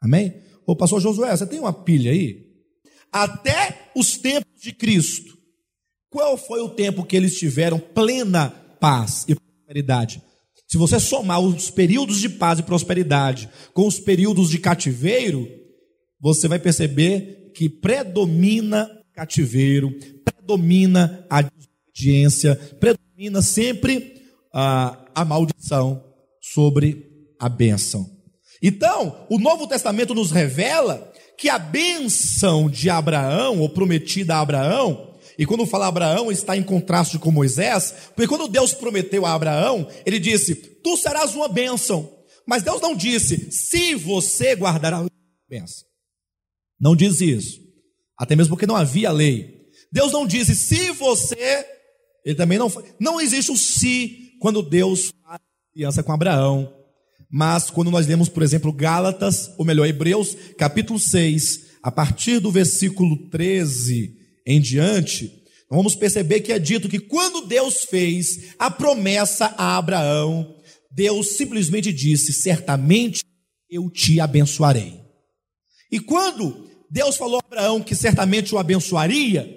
Amém? Ô pastor Josué, você tem uma pilha aí? Até os tempos de Cristo. Qual foi o tempo que eles tiveram plena paz e prosperidade? Se você somar os períodos de paz e prosperidade com os períodos de cativeiro, você vai perceber que predomina cativeiro, predomina a desobediência, predomina sempre a, a maldição sobre a bênção. Então, o Novo Testamento nos revela que a bênção de Abraão, ou prometida a Abraão, e quando fala Abraão, está em contraste com Moisés, porque quando Deus prometeu a Abraão, ele disse: Tu serás uma bênção. Mas Deus não disse: Se você guardar a bênção. Não diz isso. Até mesmo porque não havia lei. Deus não disse: Se você. Ele também não. Não existe o se quando Deus faz aliança com Abraão. Mas quando nós lemos, por exemplo, Gálatas, ou melhor, Hebreus, capítulo 6, a partir do versículo 13 em diante, vamos perceber que é dito que quando Deus fez a promessa a Abraão, Deus simplesmente disse: Certamente eu te abençoarei. E quando Deus falou a Abraão que certamente o abençoaria,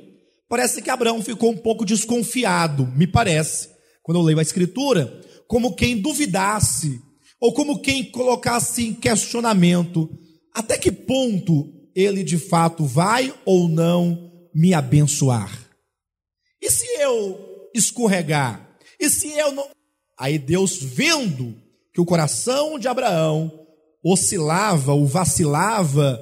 parece que Abraão ficou um pouco desconfiado, me parece, quando eu leio a Escritura, como quem duvidasse, ou como quem colocasse em questionamento até que ponto ele de fato vai ou não me abençoar? E se eu escorregar? E se eu não. Aí Deus, vendo que o coração de Abraão oscilava ou vacilava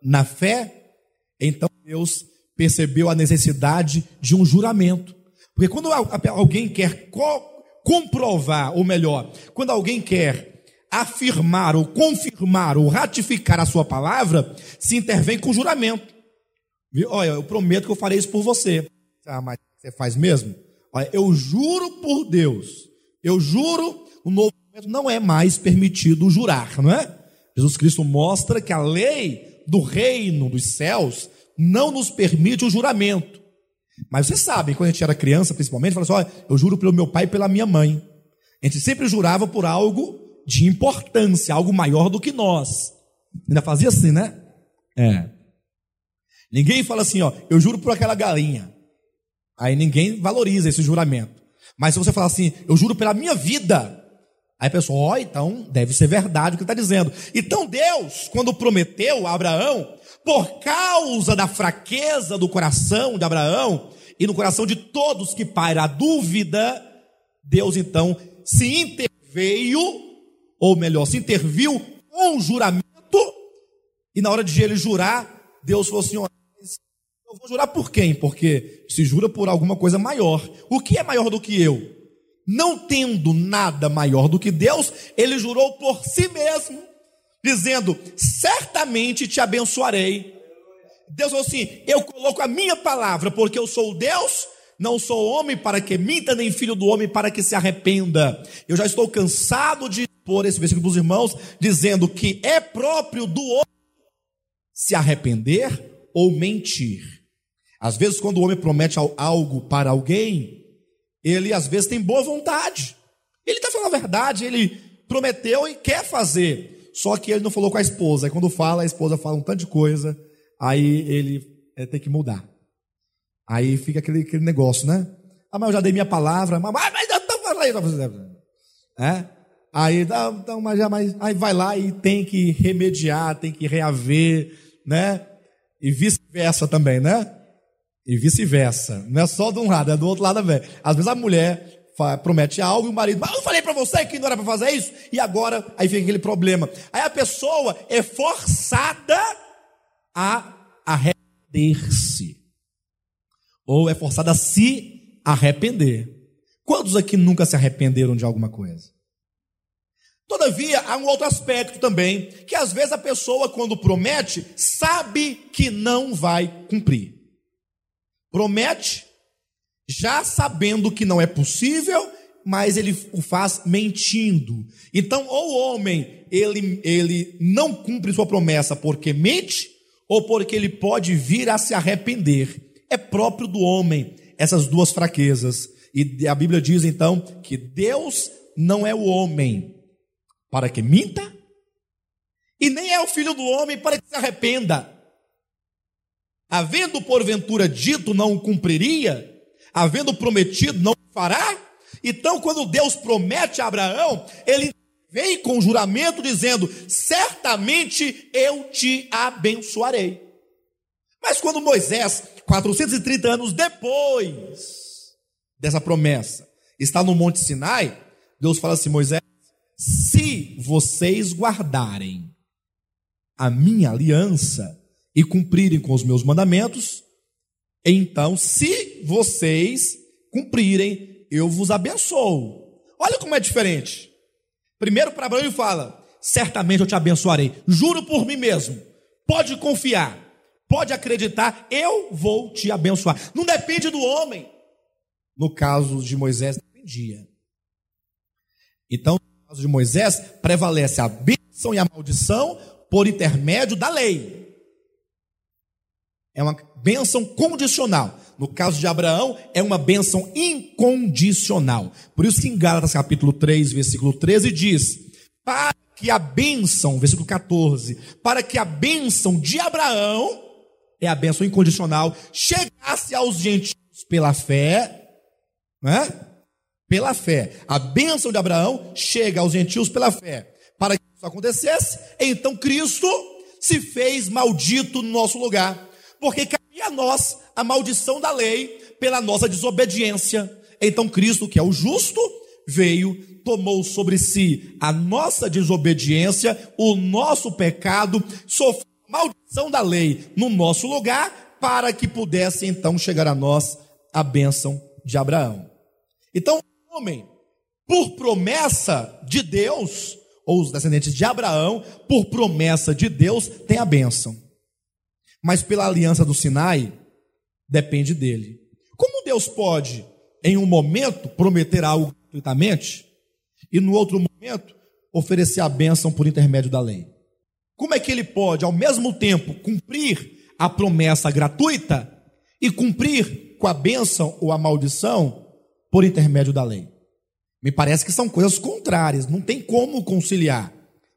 na fé, então Deus percebeu a necessidade de um juramento. Porque quando alguém quer co comprovar, ou melhor, quando alguém quer afirmar ou confirmar ou ratificar a sua palavra, se intervém com juramento. Olha, eu prometo que eu farei isso por você. Ah, mas você faz mesmo? Olha, eu juro por Deus, eu juro, o novo não é mais permitido jurar, não é? Jesus Cristo mostra que a lei do reino dos céus não nos permite o juramento. Mas vocês sabem, quando a gente era criança, principalmente, fala assim: olha, eu juro pelo meu pai e pela minha mãe. A gente sempre jurava por algo de importância, algo maior do que nós. Ainda fazia assim, né? É. Ninguém fala assim, ó, eu juro por aquela galinha. Aí ninguém valoriza esse juramento. Mas se você falar assim, eu juro pela minha vida, aí a pessoa, ó, oh, então deve ser verdade o que está dizendo. Então Deus, quando prometeu a Abraão, por causa da fraqueza do coração de Abraão e no coração de todos que paira a dúvida, Deus então se interveio, ou melhor, se interviu com um juramento, e na hora de ele jurar, Deus falou assim: eu vou jurar por quem? Porque se jura por alguma coisa maior. O que é maior do que eu? Não tendo nada maior do que Deus, ele jurou por si mesmo, dizendo: Certamente te abençoarei. Deus falou assim: Eu coloco a minha palavra, porque eu sou Deus, não sou homem para que minta, nem filho do homem para que se arrependa. Eu já estou cansado de pôr esse versículo para os irmãos, dizendo que é próprio do homem se arrepender ou mentir. Às vezes, quando o homem promete algo para alguém, ele às vezes tem boa vontade. Ele está falando a verdade, ele prometeu e quer fazer. Só que ele não falou com a esposa. Aí quando fala, a esposa fala um tanto de coisa, aí ele é, tem que mudar. Aí fica aquele, aquele negócio, né? Ah, mas eu já dei minha palavra, mas, mas então vai lá. É? Aí, então, mas mas, aí vai lá e tem que remediar, tem que reaver, né? E vice-versa também, né? E vice-versa. Não é só de um lado, é do outro lado também. Às vezes a mulher promete algo e o marido, mas eu falei para você que não era para fazer isso, e agora aí fica aquele problema. Aí a pessoa é forçada a arrepender-se, ou é forçada a se arrepender. Quantos aqui nunca se arrependeram de alguma coisa? Todavia, há um outro aspecto também, que às vezes a pessoa, quando promete, sabe que não vai cumprir. Promete, já sabendo que não é possível, mas ele o faz mentindo. Então, ou o homem, ele, ele não cumpre sua promessa porque mente, ou porque ele pode vir a se arrepender. É próprio do homem essas duas fraquezas. E a Bíblia diz então que Deus não é o homem para que minta, e nem é o filho do homem para que se arrependa. Havendo porventura dito, não cumpriria, havendo prometido, não fará. Então, quando Deus promete a Abraão, ele vem com juramento dizendo: certamente eu te abençoarei. Mas quando Moisés, 430 anos depois dessa promessa, está no Monte Sinai, Deus fala assim: Moisés, se vocês guardarem a minha aliança e cumprirem com os meus mandamentos, então, se vocês cumprirem, eu vos abençoo. Olha como é diferente. Primeiro para Abraão ele fala: certamente eu te abençoarei. Juro por mim mesmo. Pode confiar, pode acreditar, eu vou te abençoar. Não depende do homem. No caso de Moisés, dependia. Então, caso de Moisés, prevalece a bênção e a maldição por intermédio da lei. É uma bênção condicional. No caso de Abraão, é uma bênção incondicional. Por isso que em Gálatas capítulo 3, versículo 13 diz: Para que a bênção, versículo 14, para que a bênção de Abraão, é a bênção incondicional, chegasse aos gentios pela fé, né? Pela fé. A bênção de Abraão chega aos gentios pela fé. Para que isso acontecesse, então Cristo se fez maldito no nosso lugar, porque cabia a nós a maldição da lei pela nossa desobediência. Então Cristo, que é o justo, veio, tomou sobre si a nossa desobediência, o nosso pecado, sofreu a maldição da lei no nosso lugar, para que pudesse então chegar a nós a bênção de Abraão. Então, homem, por promessa de Deus, ou os descendentes de Abraão, por promessa de Deus, tem a bênção. Mas pela aliança do Sinai, depende dele. Como Deus pode, em um momento, prometer algo gratuitamente e no outro momento oferecer a bênção por intermédio da lei? Como é que ele pode, ao mesmo tempo, cumprir a promessa gratuita e cumprir com a bênção ou a maldição por intermédio da lei? Me parece que são coisas contrárias, não tem como conciliar.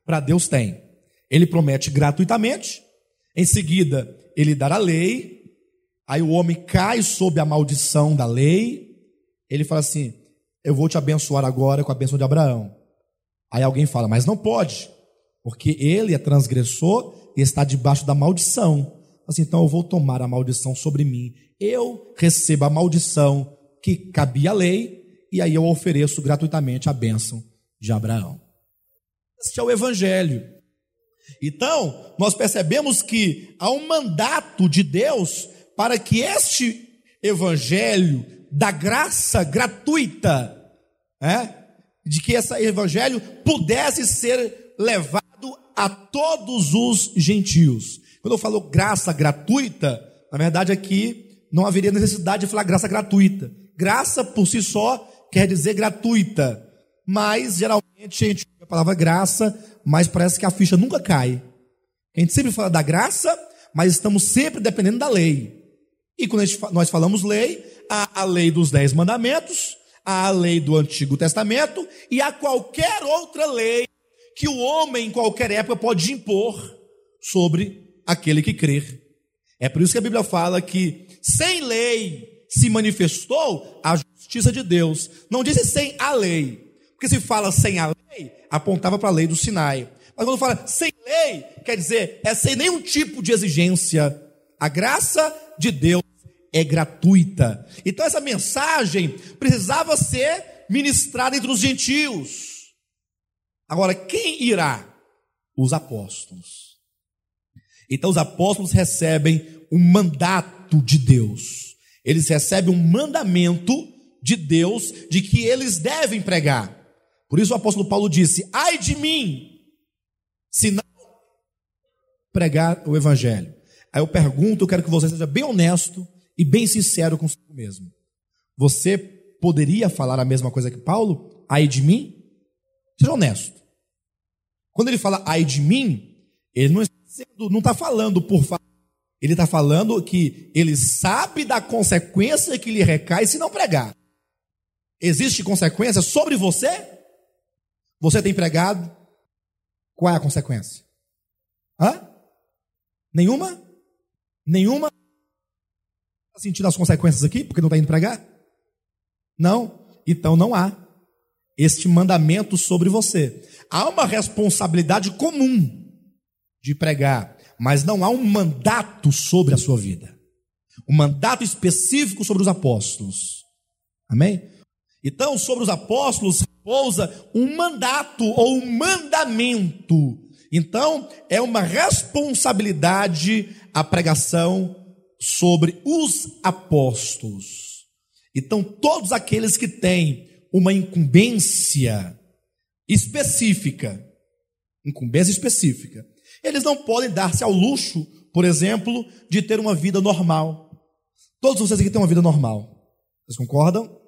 Para Deus tem. Ele promete gratuitamente, em seguida ele dá a lei, aí o homem cai sob a maldição da lei, ele fala assim: Eu vou te abençoar agora com a bênção de Abraão. Aí alguém fala, mas não pode, porque ele é transgressor e está debaixo da maldição. Assim, então eu vou tomar a maldição sobre mim. Eu recebo a maldição que cabia à lei, e aí eu ofereço gratuitamente a bênção de Abraão. Este é o Evangelho. Então, nós percebemos que há um mandato de Deus para que este Evangelho da graça gratuita, é, de que esse Evangelho pudesse ser levado a todos os gentios. Quando eu falo graça gratuita, na verdade aqui não haveria necessidade de falar graça gratuita. Graça por si só quer dizer gratuita, mas geralmente a gente usa a palavra graça, mas parece que a ficha nunca cai. A gente sempre fala da graça, mas estamos sempre dependendo da lei. E quando gente, nós falamos lei, há a lei dos dez mandamentos, há a lei do Antigo Testamento e há qualquer outra lei que o homem em qualquer época pode impor sobre aquele que crer. É por isso que a Bíblia fala que sem lei se manifestou a justiça de Deus. Não disse sem a lei. Porque se fala sem a lei, apontava para a lei do Sinai. Mas quando fala sem lei, quer dizer, é sem nenhum tipo de exigência. A graça de Deus é gratuita. Então essa mensagem precisava ser ministrada entre os gentios. Agora, quem irá? Os apóstolos. Então os apóstolos recebem um mandato de Deus eles recebem um mandamento de Deus de que eles devem pregar. Por isso o apóstolo Paulo disse: Ai de mim, se não pregar o evangelho. Aí eu pergunto, eu quero que você seja bem honesto e bem sincero consigo mesmo. Você poderia falar a mesma coisa que Paulo? Ai de mim? Seja honesto. Quando ele fala ai de mim, ele não está falando por falar ele está falando que ele sabe da consequência que lhe recai se não pregar. Existe consequência sobre você? Você tem pregado? Qual é a consequência? Hã? Nenhuma? Nenhuma? Está sentindo as consequências aqui porque não está indo pregar? Não? Então não há este mandamento sobre você. Há uma responsabilidade comum de pregar, mas não há um mandato sobre a sua vida. Um mandato específico sobre os apóstolos. Amém? Então, sobre os apóstolos pousa um mandato ou um mandamento. Então, é uma responsabilidade a pregação sobre os apóstolos. Então, todos aqueles que têm uma incumbência específica, incumbência específica, eles não podem dar-se ao luxo, por exemplo, de ter uma vida normal. Todos vocês aqui têm uma vida normal. Vocês concordam?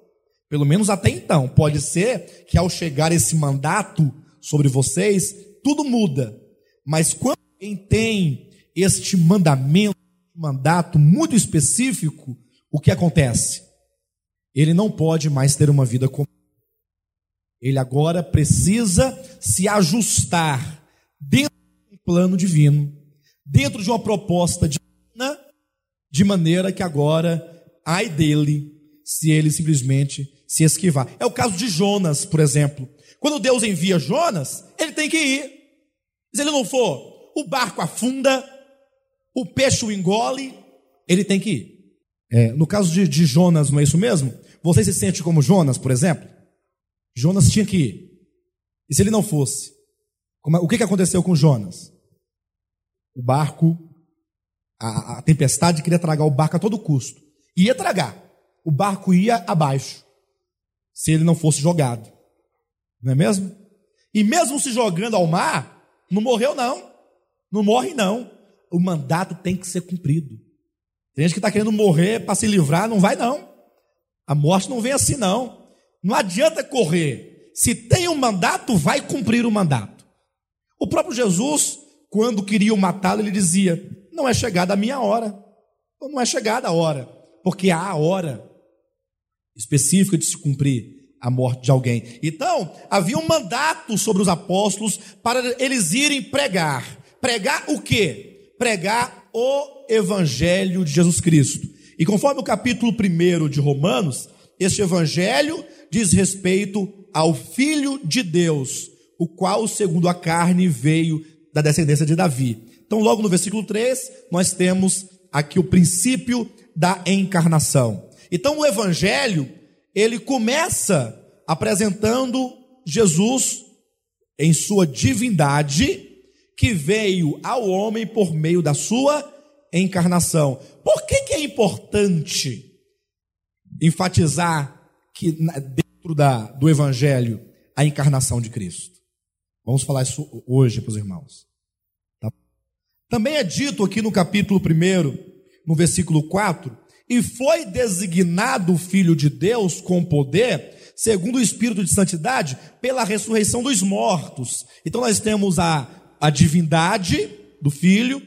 Pelo menos até então. Pode ser que ao chegar esse mandato sobre vocês, tudo muda. Mas quando quem tem este mandamento, mandato muito específico, o que acontece? Ele não pode mais ter uma vida comum. Ele agora precisa se ajustar dentro de plano divino, dentro de uma proposta divina, de maneira que agora, ai dele, se ele simplesmente se esquivar. É o caso de Jonas, por exemplo. Quando Deus envia Jonas, ele tem que ir. Se ele não for, o barco afunda, o peixe o engole, ele tem que ir. É, no caso de, de Jonas, não é isso mesmo? Você se sente como Jonas, por exemplo? Jonas tinha que ir. E se ele não fosse? Como, o que, que aconteceu com Jonas? O barco, a, a tempestade queria tragar o barco a todo custo. Ia tragar. O barco ia abaixo se ele não fosse jogado. Não é mesmo? E mesmo se jogando ao mar, não morreu, não. Não morre, não. O mandato tem que ser cumprido. Tem gente que está querendo morrer para se livrar, não vai, não. A morte não vem assim, não. Não adianta correr. Se tem um mandato, vai cumprir o mandato. O próprio Jesus, quando queriam matá-lo, ele dizia: Não é chegada a minha hora. Não é chegada a hora. Porque há a hora específica de se cumprir a morte de alguém. Então, havia um mandato sobre os apóstolos para eles irem pregar. Pregar o quê? Pregar o evangelho de Jesus Cristo. E conforme o capítulo 1 de Romanos, este evangelho diz respeito ao filho de Deus, o qual, segundo a carne, veio da descendência de Davi. Então, logo no versículo 3, nós temos aqui o princípio da encarnação. Então o evangelho, ele começa apresentando Jesus em sua divindade, que veio ao homem por meio da sua encarnação. Por que, que é importante enfatizar que dentro da, do evangelho a encarnação de Cristo? Vamos falar isso hoje para os irmãos. Também é dito aqui no capítulo 1, no versículo 4, e foi designado o Filho de Deus com poder, segundo o Espírito de Santidade, pela ressurreição dos mortos. Então nós temos a, a divindade do Filho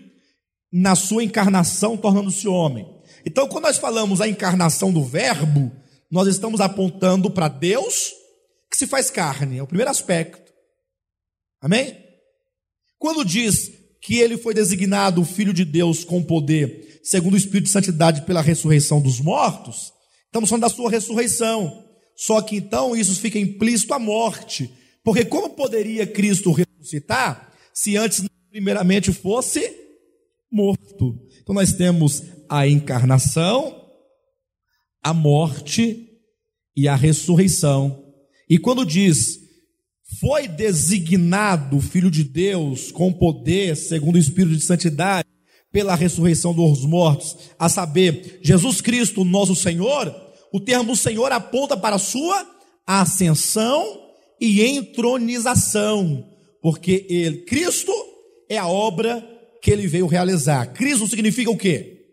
na sua encarnação, tornando-se homem. Então, quando nós falamos a encarnação do Verbo, nós estamos apontando para Deus que se faz carne, é o primeiro aspecto. Amém? Quando diz que ele foi designado Filho de Deus com poder, segundo o Espírito de Santidade, pela ressurreição dos mortos, estamos falando da sua ressurreição. Só que então isso fica implícito à morte. Porque como poderia Cristo ressuscitar se antes, primeiramente, fosse morto? Então nós temos a encarnação, a morte e a ressurreição. E quando diz foi designado Filho de Deus com poder, segundo o Espírito de Santidade, pela ressurreição dos mortos, a saber, Jesus Cristo, nosso Senhor, o termo Senhor aponta para a sua ascensão e entronização, porque ele, Cristo é a obra que ele veio realizar. Cristo significa o quê?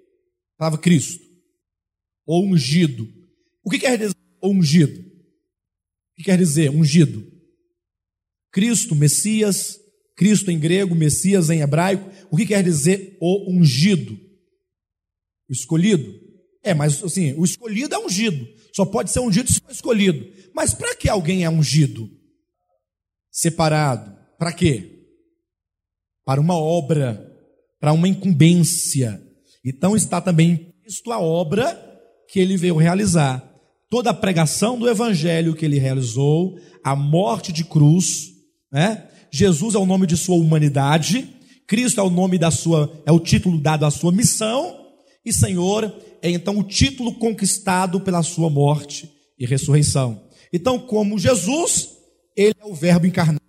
A palavra Cristo, ungido. O que quer dizer ungido? O que quer dizer ungido? Cristo, Messias, Cristo em grego, Messias em hebraico, o que quer dizer o ungido? O escolhido? É, mas assim, o escolhido é ungido. Só pode ser ungido se for escolhido. Mas para que alguém é ungido? Separado. Para quê? para uma obra, para uma incumbência. Então está também isto a obra que ele veio realizar. Toda a pregação do evangelho que ele realizou, a morte de cruz, né? Jesus é o nome de sua humanidade, Cristo é o nome da sua, é o título dado à sua missão, e Senhor é então o título conquistado pela sua morte e ressurreição. Então, como Jesus, ele é o Verbo encarnado.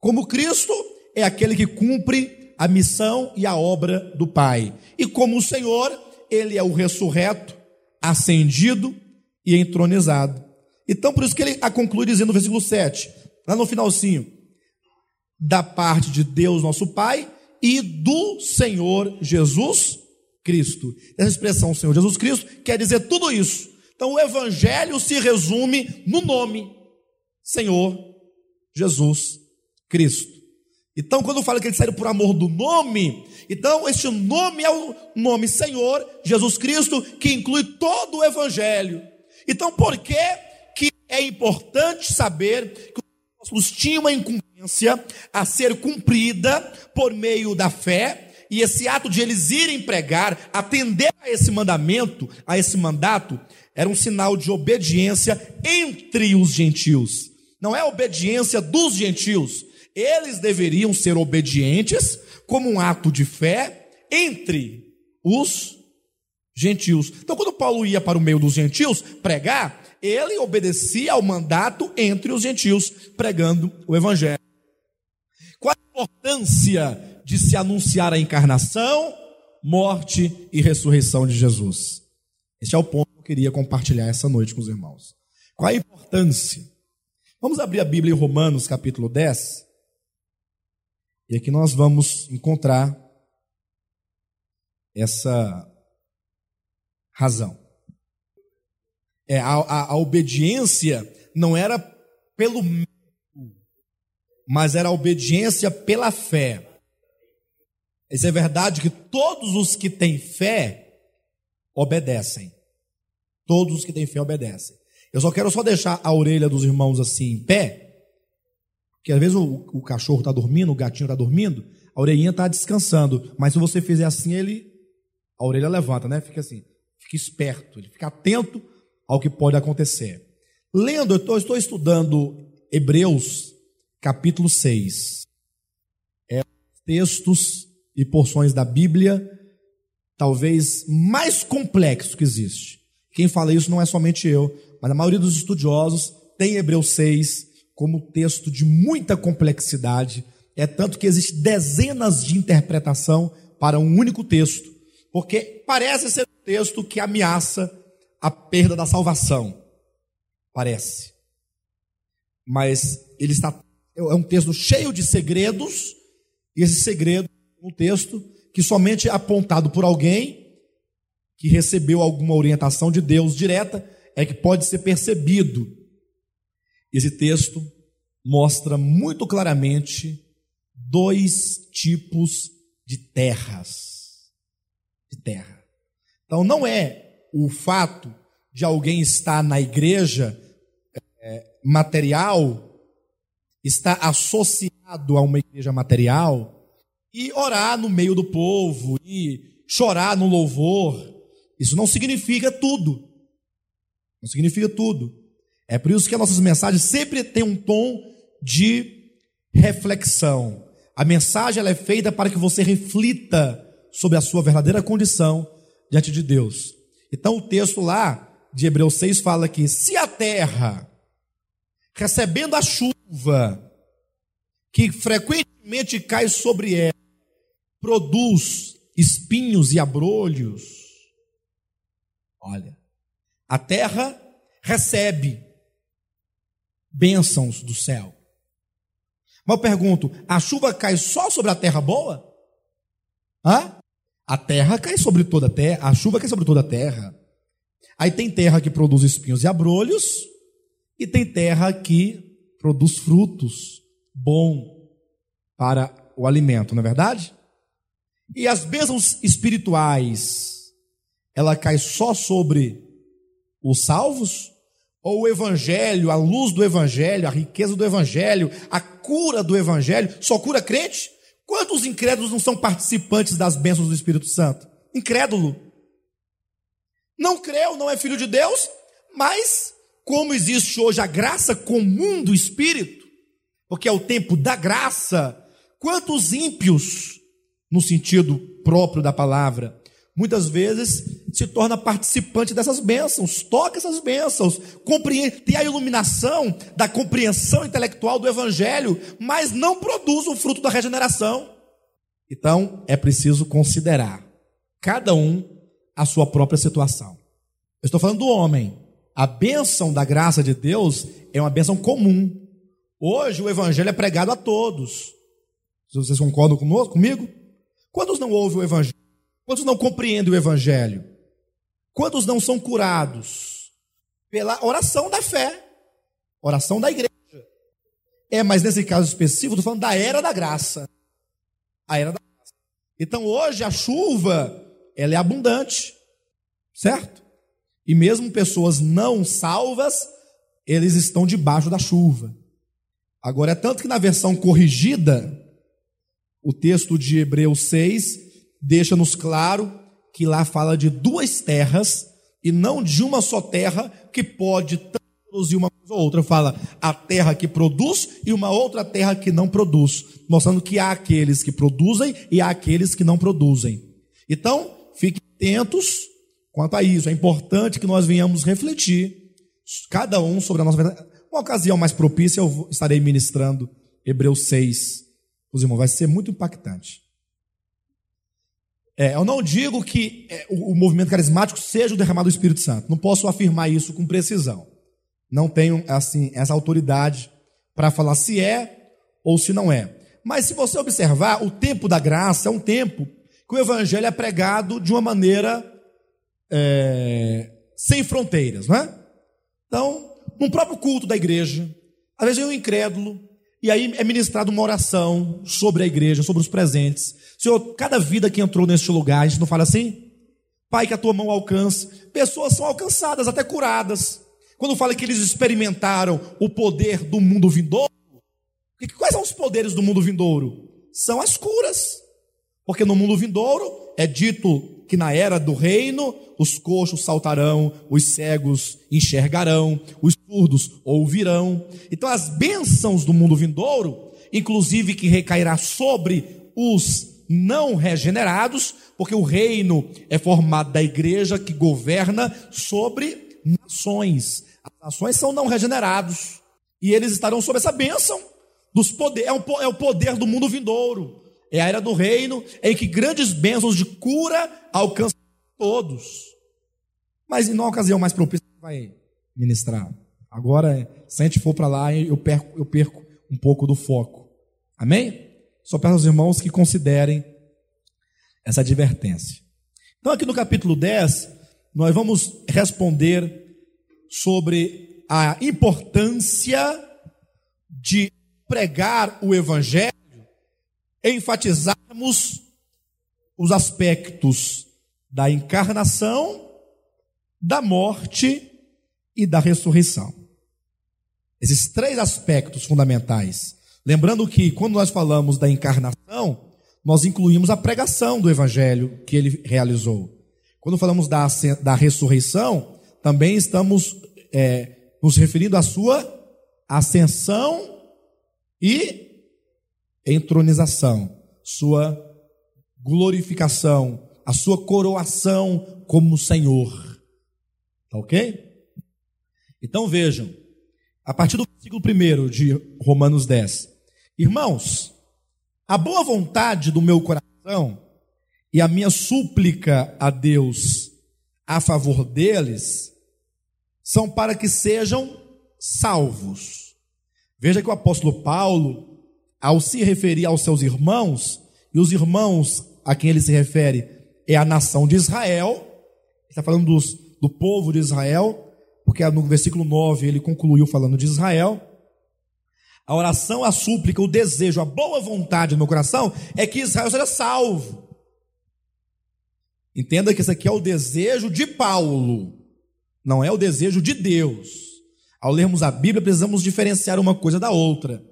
Como Cristo é aquele que cumpre a missão e a obra do Pai. E como o Senhor, ele é o ressurreto, ascendido e entronizado. Então, por isso que ele a conclui dizendo no versículo 7, lá no finalzinho, da parte de Deus nosso Pai e do Senhor Jesus Cristo. Essa expressão Senhor Jesus Cristo quer dizer tudo isso. Então o evangelho se resume no nome Senhor Jesus Cristo. Então, quando fala que ele saiu por amor do nome, então este nome é o nome Senhor Jesus Cristo, que inclui todo o Evangelho. Então, por que, que é importante saber que apóstolos tinham uma incumbência a ser cumprida por meio da fé, e esse ato de eles irem pregar, atender a esse mandamento, a esse mandato, era um sinal de obediência entre os gentios. Não é obediência dos gentios, eles deveriam ser obedientes como um ato de fé entre os gentios. Então, quando Paulo ia para o meio dos gentios pregar, ele obedecia ao mandato entre os gentios, pregando o evangelho. Qual a importância de se anunciar a encarnação, morte e ressurreição de Jesus? Este é o ponto que eu queria compartilhar essa noite com os irmãos. Qual a importância? Vamos abrir a Bíblia em Romanos, capítulo 10. E aqui nós vamos encontrar essa razão. É, a, a, a obediência não era pelo mas era a obediência pela fé. Isso é verdade que todos os que têm fé obedecem. Todos os que têm fé obedecem. Eu só quero só deixar a orelha dos irmãos assim em pé, porque às vezes o, o cachorro está dormindo, o gatinho está dormindo, a orelhinha está descansando. Mas se você fizer assim, ele. A orelha levanta, né? Fica assim. Fica esperto, ele fica atento ao que pode acontecer. Lendo, eu estou, estudando Hebreus, capítulo 6. É textos e porções da Bíblia, talvez mais complexo que existe. Quem fala isso não é somente eu, mas a maioria dos estudiosos tem Hebreus 6 como texto de muita complexidade, é tanto que existe dezenas de interpretação para um único texto, porque parece ser um texto que ameaça a perda da salvação. Parece. Mas ele está é um texto cheio de segredos, e esse segredo é um texto que somente é apontado por alguém que recebeu alguma orientação de Deus direta é que pode ser percebido esse texto mostra muito claramente dois tipos de terras. De terra. Então não é o fato de alguém estar na igreja é, material, estar associado a uma igreja material e orar no meio do povo e chorar no louvor. Isso não significa tudo. Não significa tudo. É por isso que as nossas mensagens sempre têm um tom de reflexão. A mensagem ela é feita para que você reflita sobre a sua verdadeira condição diante de Deus. Então o texto lá de Hebreus 6 fala que se a terra, recebendo a chuva, que frequentemente cai sobre ela, produz espinhos e abrolhos, olha, a terra recebe bênçãos do céu. Mas eu pergunto: a chuva cai só sobre a terra boa? Hã? A terra cai sobre toda a terra, a chuva cai sobre toda a terra. Aí tem terra que produz espinhos e abrolhos, e tem terra que produz frutos bom para o alimento, não é verdade? E as bênçãos espirituais, ela cai só sobre os salvos ou o evangelho, a luz do evangelho, a riqueza do evangelho, a cura do evangelho, só cura crente? Quantos incrédulos não são participantes das bênçãos do Espírito Santo? Incrédulo. Não creu, não é filho de Deus, mas como existe hoje a graça comum do Espírito, porque é o tempo da graça, quantos ímpios, no sentido próprio da palavra, muitas vezes se torna participante dessas bênçãos, toca essas bênçãos, compreende, tem a iluminação da compreensão intelectual do Evangelho, mas não produz o fruto da regeneração. Então é preciso considerar cada um a sua própria situação. Eu estou falando do homem. A bênção da graça de Deus é uma bênção comum. Hoje o Evangelho é pregado a todos. Vocês concordam comigo? Quantos não ouvem o Evangelho? Quantos não compreendem o Evangelho? Quantos não são curados? Pela oração da fé, oração da igreja. É, mas nesse caso específico, estou falando da era da graça. A era da graça. Então hoje a chuva, ela é abundante, certo? E mesmo pessoas não salvas, eles estão debaixo da chuva. Agora, é tanto que na versão corrigida, o texto de Hebreus 6 deixa-nos claro que lá fala de duas terras e não de uma só terra que pode produzir uma coisa ou outra. Fala a terra que produz e uma outra terra que não produz, mostrando que há aqueles que produzem e há aqueles que não produzem. Então, fiquem atentos quanto a isso. É importante que nós venhamos refletir, cada um sobre a nossa verdade. Uma ocasião mais propícia, eu estarei ministrando Hebreus 6. Os irmãos, vai ser muito impactante. É, eu não digo que é, o, o, movimento carismático seja o derramado do Espírito Santo. Não posso afirmar isso com precisão. Não tenho assim essa autoridade para falar se é ou se não é. Mas se você observar, o tempo da graça é um tempo que o evangelho é pregado de uma maneira é, sem fronteiras, não é? Então, no próprio culto da igreja, às vezes vem um incrédulo, e aí é ministrado uma oração sobre a igreja, sobre os presentes. Senhor, cada vida que entrou neste lugar, a gente não fala assim? Pai, que a tua mão alcance. Pessoas são alcançadas, até curadas. Quando fala que eles experimentaram o poder do mundo vindouro, quais são os poderes do mundo vindouro? São as curas. Porque no mundo vindouro é dito que na era do reino os coxos saltarão, os cegos enxergarão, os surdos ouvirão. Então as bênçãos do mundo vindouro, inclusive que recairá sobre os não regenerados, porque o reino é formado da igreja que governa sobre nações. As nações são não regenerados e eles estarão sob essa bênção dos poder, é, é o poder do mundo vindouro. É a era do reino em que grandes bênçãos de cura alcançam todos. Mas em uma ocasião mais propícia, vai ministrar. Agora, se a gente for para lá, eu perco, eu perco um pouco do foco. Amém? Só peço aos irmãos que considerem essa advertência. Então, aqui no capítulo 10, nós vamos responder sobre a importância de pregar o evangelho enfatizarmos os aspectos da encarnação, da morte e da ressurreição. Esses três aspectos fundamentais. Lembrando que quando nós falamos da encarnação, nós incluímos a pregação do evangelho que ele realizou. Quando falamos da, da ressurreição, também estamos é, nos referindo à sua ascensão e entronização, sua glorificação, a sua coroação como Senhor. Tá ok? Então vejam, a partir do versículo 1 de Romanos 10. Irmãos, a boa vontade do meu coração e a minha súplica a Deus a favor deles são para que sejam salvos. Veja que o apóstolo Paulo ao se referir aos seus irmãos, e os irmãos a quem ele se refere é a nação de Israel, ele está falando dos, do povo de Israel, porque no versículo 9 ele concluiu falando de Israel. A oração, a súplica, o desejo, a boa vontade do meu coração é que Israel seja salvo. Entenda que isso aqui é o desejo de Paulo, não é o desejo de Deus. Ao lermos a Bíblia, precisamos diferenciar uma coisa da outra.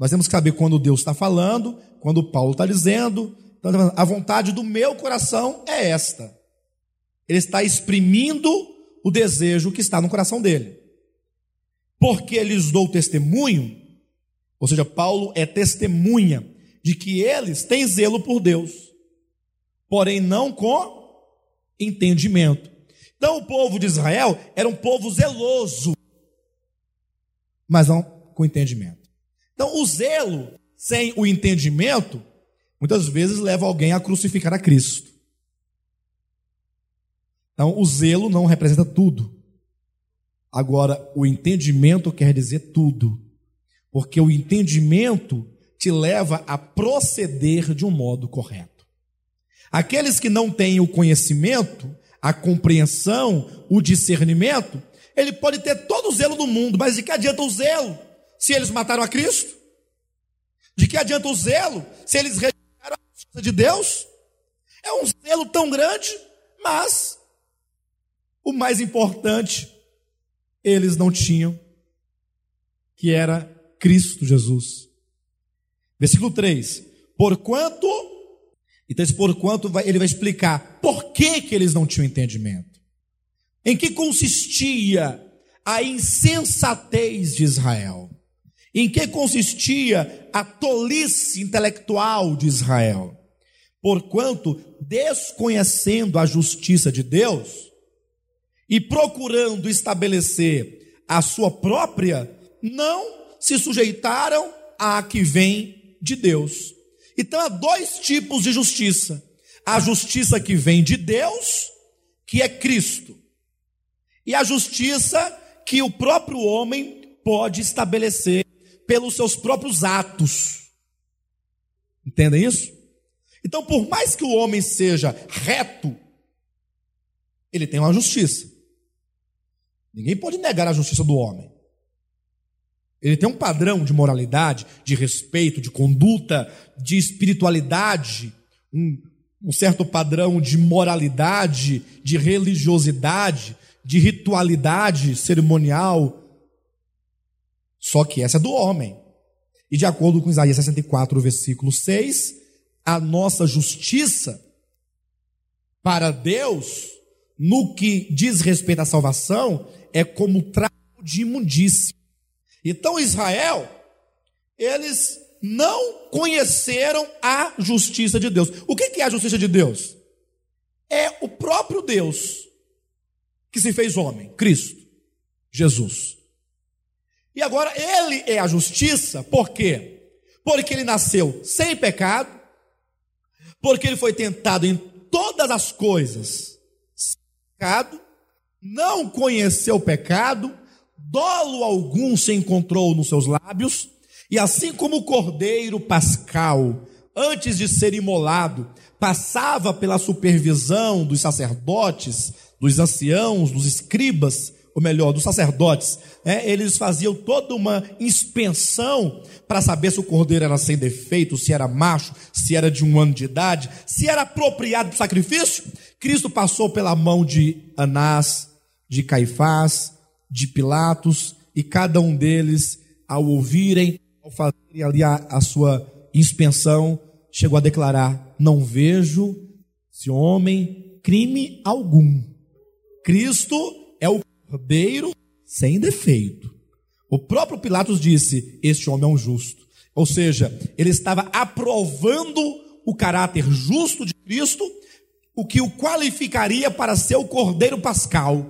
Nós temos que saber quando Deus está falando, quando Paulo está dizendo. Então, a vontade do meu coração é esta. Ele está exprimindo o desejo que está no coração dele. Porque lhes dou testemunho, ou seja, Paulo é testemunha de que eles têm zelo por Deus, porém não com entendimento. Então o povo de Israel era um povo zeloso, mas não com entendimento. Então o zelo sem o entendimento muitas vezes leva alguém a crucificar a Cristo. Então o zelo não representa tudo. Agora o entendimento quer dizer tudo. Porque o entendimento te leva a proceder de um modo correto. Aqueles que não têm o conhecimento, a compreensão, o discernimento, ele pode ter todo o zelo do mundo, mas de que adianta o zelo se eles mataram a Cristo? De que adianta o zelo se eles rejeitaram a justiça de Deus? É um zelo tão grande, mas o mais importante eles não tinham, que era Cristo Jesus. Versículo 3: Porquanto, então esse porquanto ele vai explicar por que, que eles não tinham entendimento. Em que consistia a insensatez de Israel? Em que consistia a tolice intelectual de Israel? Porquanto, desconhecendo a justiça de Deus e procurando estabelecer a sua própria, não se sujeitaram à que vem de Deus. Então há dois tipos de justiça: a justiça que vem de Deus, que é Cristo, e a justiça que o próprio homem pode estabelecer pelos seus próprios atos. Entendem isso? Então, por mais que o homem seja reto, ele tem uma justiça. Ninguém pode negar a justiça do homem. Ele tem um padrão de moralidade, de respeito, de conduta, de espiritualidade, um, um certo padrão de moralidade, de religiosidade, de ritualidade cerimonial. Só que essa é do homem. E de acordo com Isaías 64, versículo 6, a nossa justiça para Deus, no que diz respeito à salvação, é como trapo de imundícia. Então Israel, eles não conheceram a justiça de Deus. O que é a justiça de Deus? É o próprio Deus que se fez homem, Cristo, Jesus. E agora ele é a justiça, por quê? Porque ele nasceu sem pecado, porque ele foi tentado em todas as coisas, sem pecado, não conheceu pecado, dolo algum se encontrou nos seus lábios, e assim como o cordeiro pascal, antes de ser imolado, passava pela supervisão dos sacerdotes, dos anciãos, dos escribas, ou melhor, dos sacerdotes, é, eles faziam toda uma inspeção para saber se o cordeiro era sem defeito, se era macho, se era de um ano de idade, se era apropriado para o sacrifício. Cristo passou pela mão de Anás, de Caifás, de Pilatos, e cada um deles, ao ouvirem, ao fazerem ali a, a sua inspeção, chegou a declarar: Não vejo esse homem crime algum. Cristo é o cordeiro sem defeito. O próprio Pilatos disse: Este homem é um justo. Ou seja, ele estava aprovando o caráter justo de Cristo, o que o qualificaria para ser o cordeiro pascal.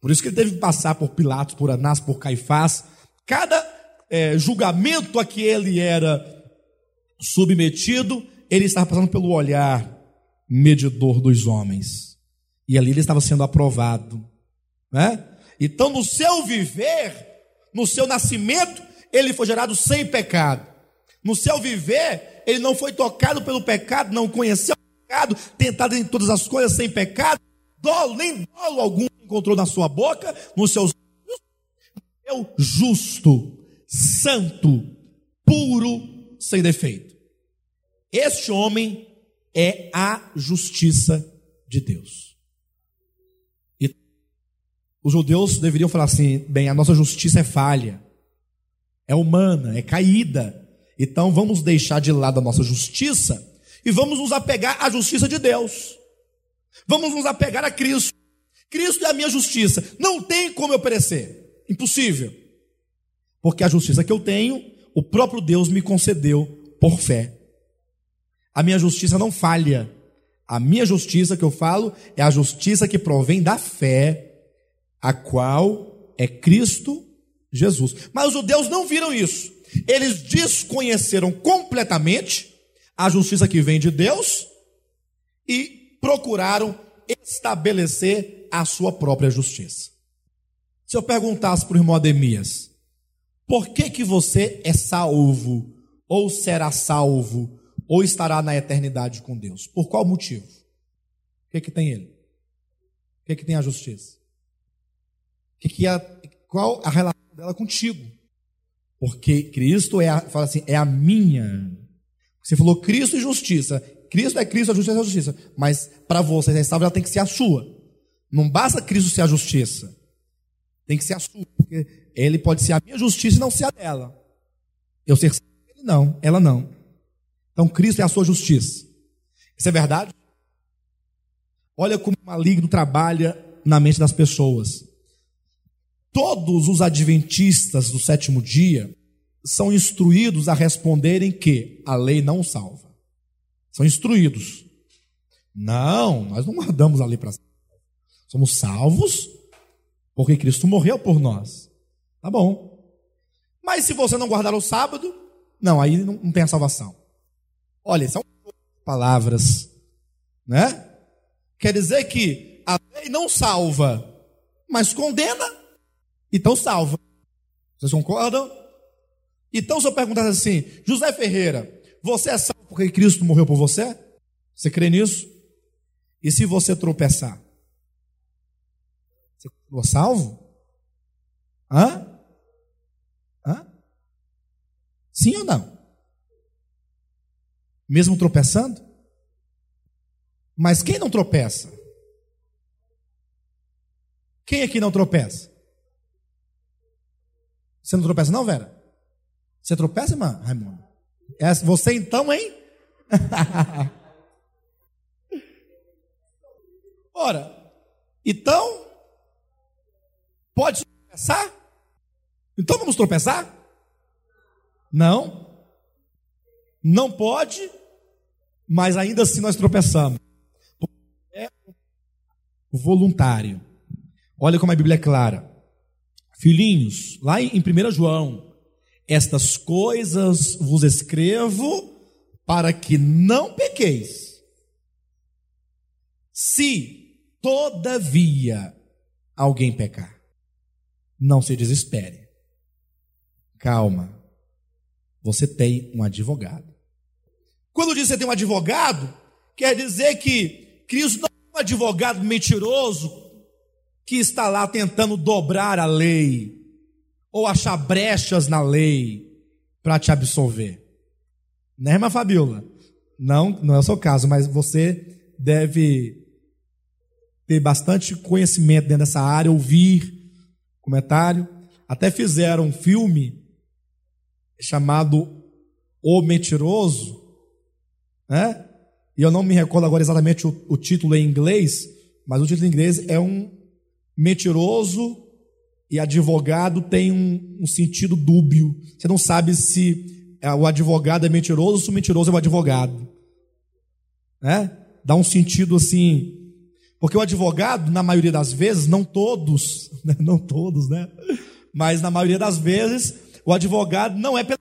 Por isso que ele teve que passar por Pilatos, por Anás, por Caifás. Cada é, julgamento a que ele era submetido, ele estava passando pelo olhar medidor dos homens. E ali ele estava sendo aprovado. Né? Então, no seu viver, no seu nascimento, ele foi gerado sem pecado. No seu viver, ele não foi tocado pelo pecado, não conheceu o pecado, tentado em todas as coisas sem pecado, dolo, nem dolo algum encontrou na sua boca, nos seus eu justo, santo, puro, sem defeito. Este homem é a justiça de Deus. Os judeus deveriam falar assim: bem, a nossa justiça é falha. é humana, é caída. Então vamos deixar de lado a nossa justiça e vamos nos apegar à justiça de Deus. Vamos nos apegar a Cristo. Cristo é a minha justiça. Não tem como eu perecer. Impossível. Porque a justiça que eu tenho, o próprio Deus me concedeu por fé. A minha justiça não falha. A minha justiça que eu falo é a justiça que provém da fé, a qual é Cristo Jesus. Mas os judeus não viram isso. Eles desconheceram completamente a justiça que vem de Deus e procuraram estabelecer a sua própria justiça. Se eu perguntasse para o irmão Ademias, por que que você é salvo, ou será salvo, ou estará na eternidade com Deus? Por qual motivo? O que que tem ele? O que que tem a justiça? Que que é, qual a relação dela contigo? Porque Cristo é a, fala assim, é a minha. Você falou Cristo e justiça. Cristo é Cristo, a justiça é a justiça. Mas para você ser salvo, ela tem que ser a sua. Não basta Cristo ser a justiça. Tem que ser a sua. Porque ele pode ser a minha justiça e não ser a dela. Eu ser ele não, ela não. Então Cristo é a sua justiça. Isso é verdade? Olha como o maligno trabalha na mente das pessoas. Todos os adventistas do sétimo dia são instruídos a responderem que a lei não salva. São instruídos. Não, nós não guardamos a lei para Somos salvos porque Cristo morreu por nós. Tá bom. Mas se você não guardar o sábado, não, aí não, não tem a salvação. Olha, são palavras, né? Quer dizer que a lei não salva, mas condena, então salva. Vocês concordam? Então, se eu perguntasse assim, José Ferreira, você é salvo porque Cristo morreu por você? Você crê nisso? E se você tropeçar? Você continua salvo? Hã? Hã? Sim ou não? Mesmo tropeçando? Mas quem não tropeça? Quem aqui não tropeça? Você não tropeça, não, Vera? Você tropeça, irmã Raimundo? É, você então, hein? Ora, então, pode tropeçar? Então vamos tropeçar? Não. Não pode, mas ainda assim nós tropeçamos. É voluntário. Olha como a Bíblia é clara. Filhinhos, lá em 1 João, estas coisas vos escrevo para que não pequeis. Se, todavia, alguém pecar, não se desespere. Calma. Você tem um advogado. Quando diz que você tem um advogado, quer dizer que Cristo não é um advogado mentiroso que está lá tentando dobrar a lei ou achar brechas na lei para te absolver. Né, irmã Fabiola? Não, não é o seu caso, mas você deve ter bastante conhecimento dentro dessa área, ouvir comentário. Até fizeram um filme chamado O Mentiroso, né? E eu não me recordo agora exatamente o, o título em inglês, mas o título em inglês é um mentiroso e advogado tem um, um sentido dúbio. Você não sabe se é, o advogado é mentiroso ou se o mentiroso é o advogado. Né? Dá um sentido assim. Porque o advogado, na maioria das vezes, não todos, né? não todos, né? Mas na maioria das vezes, o advogado não é pelo.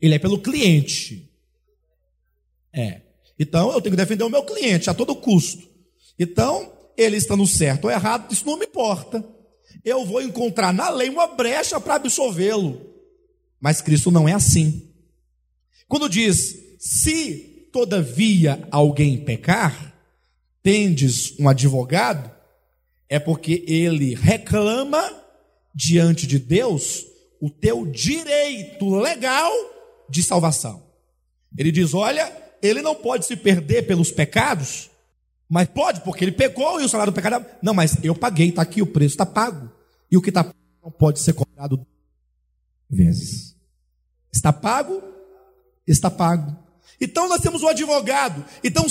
Ele é pelo cliente. É. Então eu tenho que defender o meu cliente a todo custo. Então, ele estando certo ou errado, isso não me importa eu vou encontrar na lei uma brecha para absolvê-lo. Mas Cristo não é assim. Quando diz, se todavia alguém pecar, tendes um advogado, é porque ele reclama diante de Deus o teu direito legal de salvação. Ele diz: olha, ele não pode se perder pelos pecados, mas pode, porque ele pecou e o salário do pecado. Não, mas eu paguei, está aqui o preço, está pago. E o que está pago não pode ser cobrado. vezes. Está pago? Está pago. Então nós temos o advogado. Então,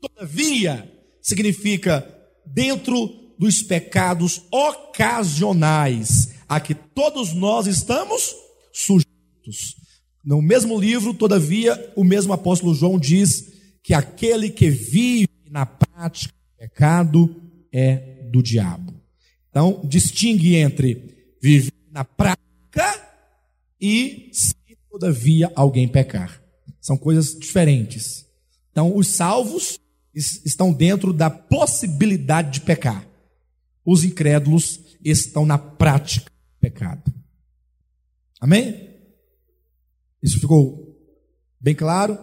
todavia, significa dentro dos pecados ocasionais a que todos nós estamos sujeitos. No mesmo livro, todavia, o mesmo apóstolo João diz que aquele que vive na prática do pecado é do diabo. Então, distingue entre viver na prática e se todavia alguém pecar. São coisas diferentes. Então, os salvos estão dentro da possibilidade de pecar. Os incrédulos estão na prática do pecado. Amém? Isso ficou bem claro?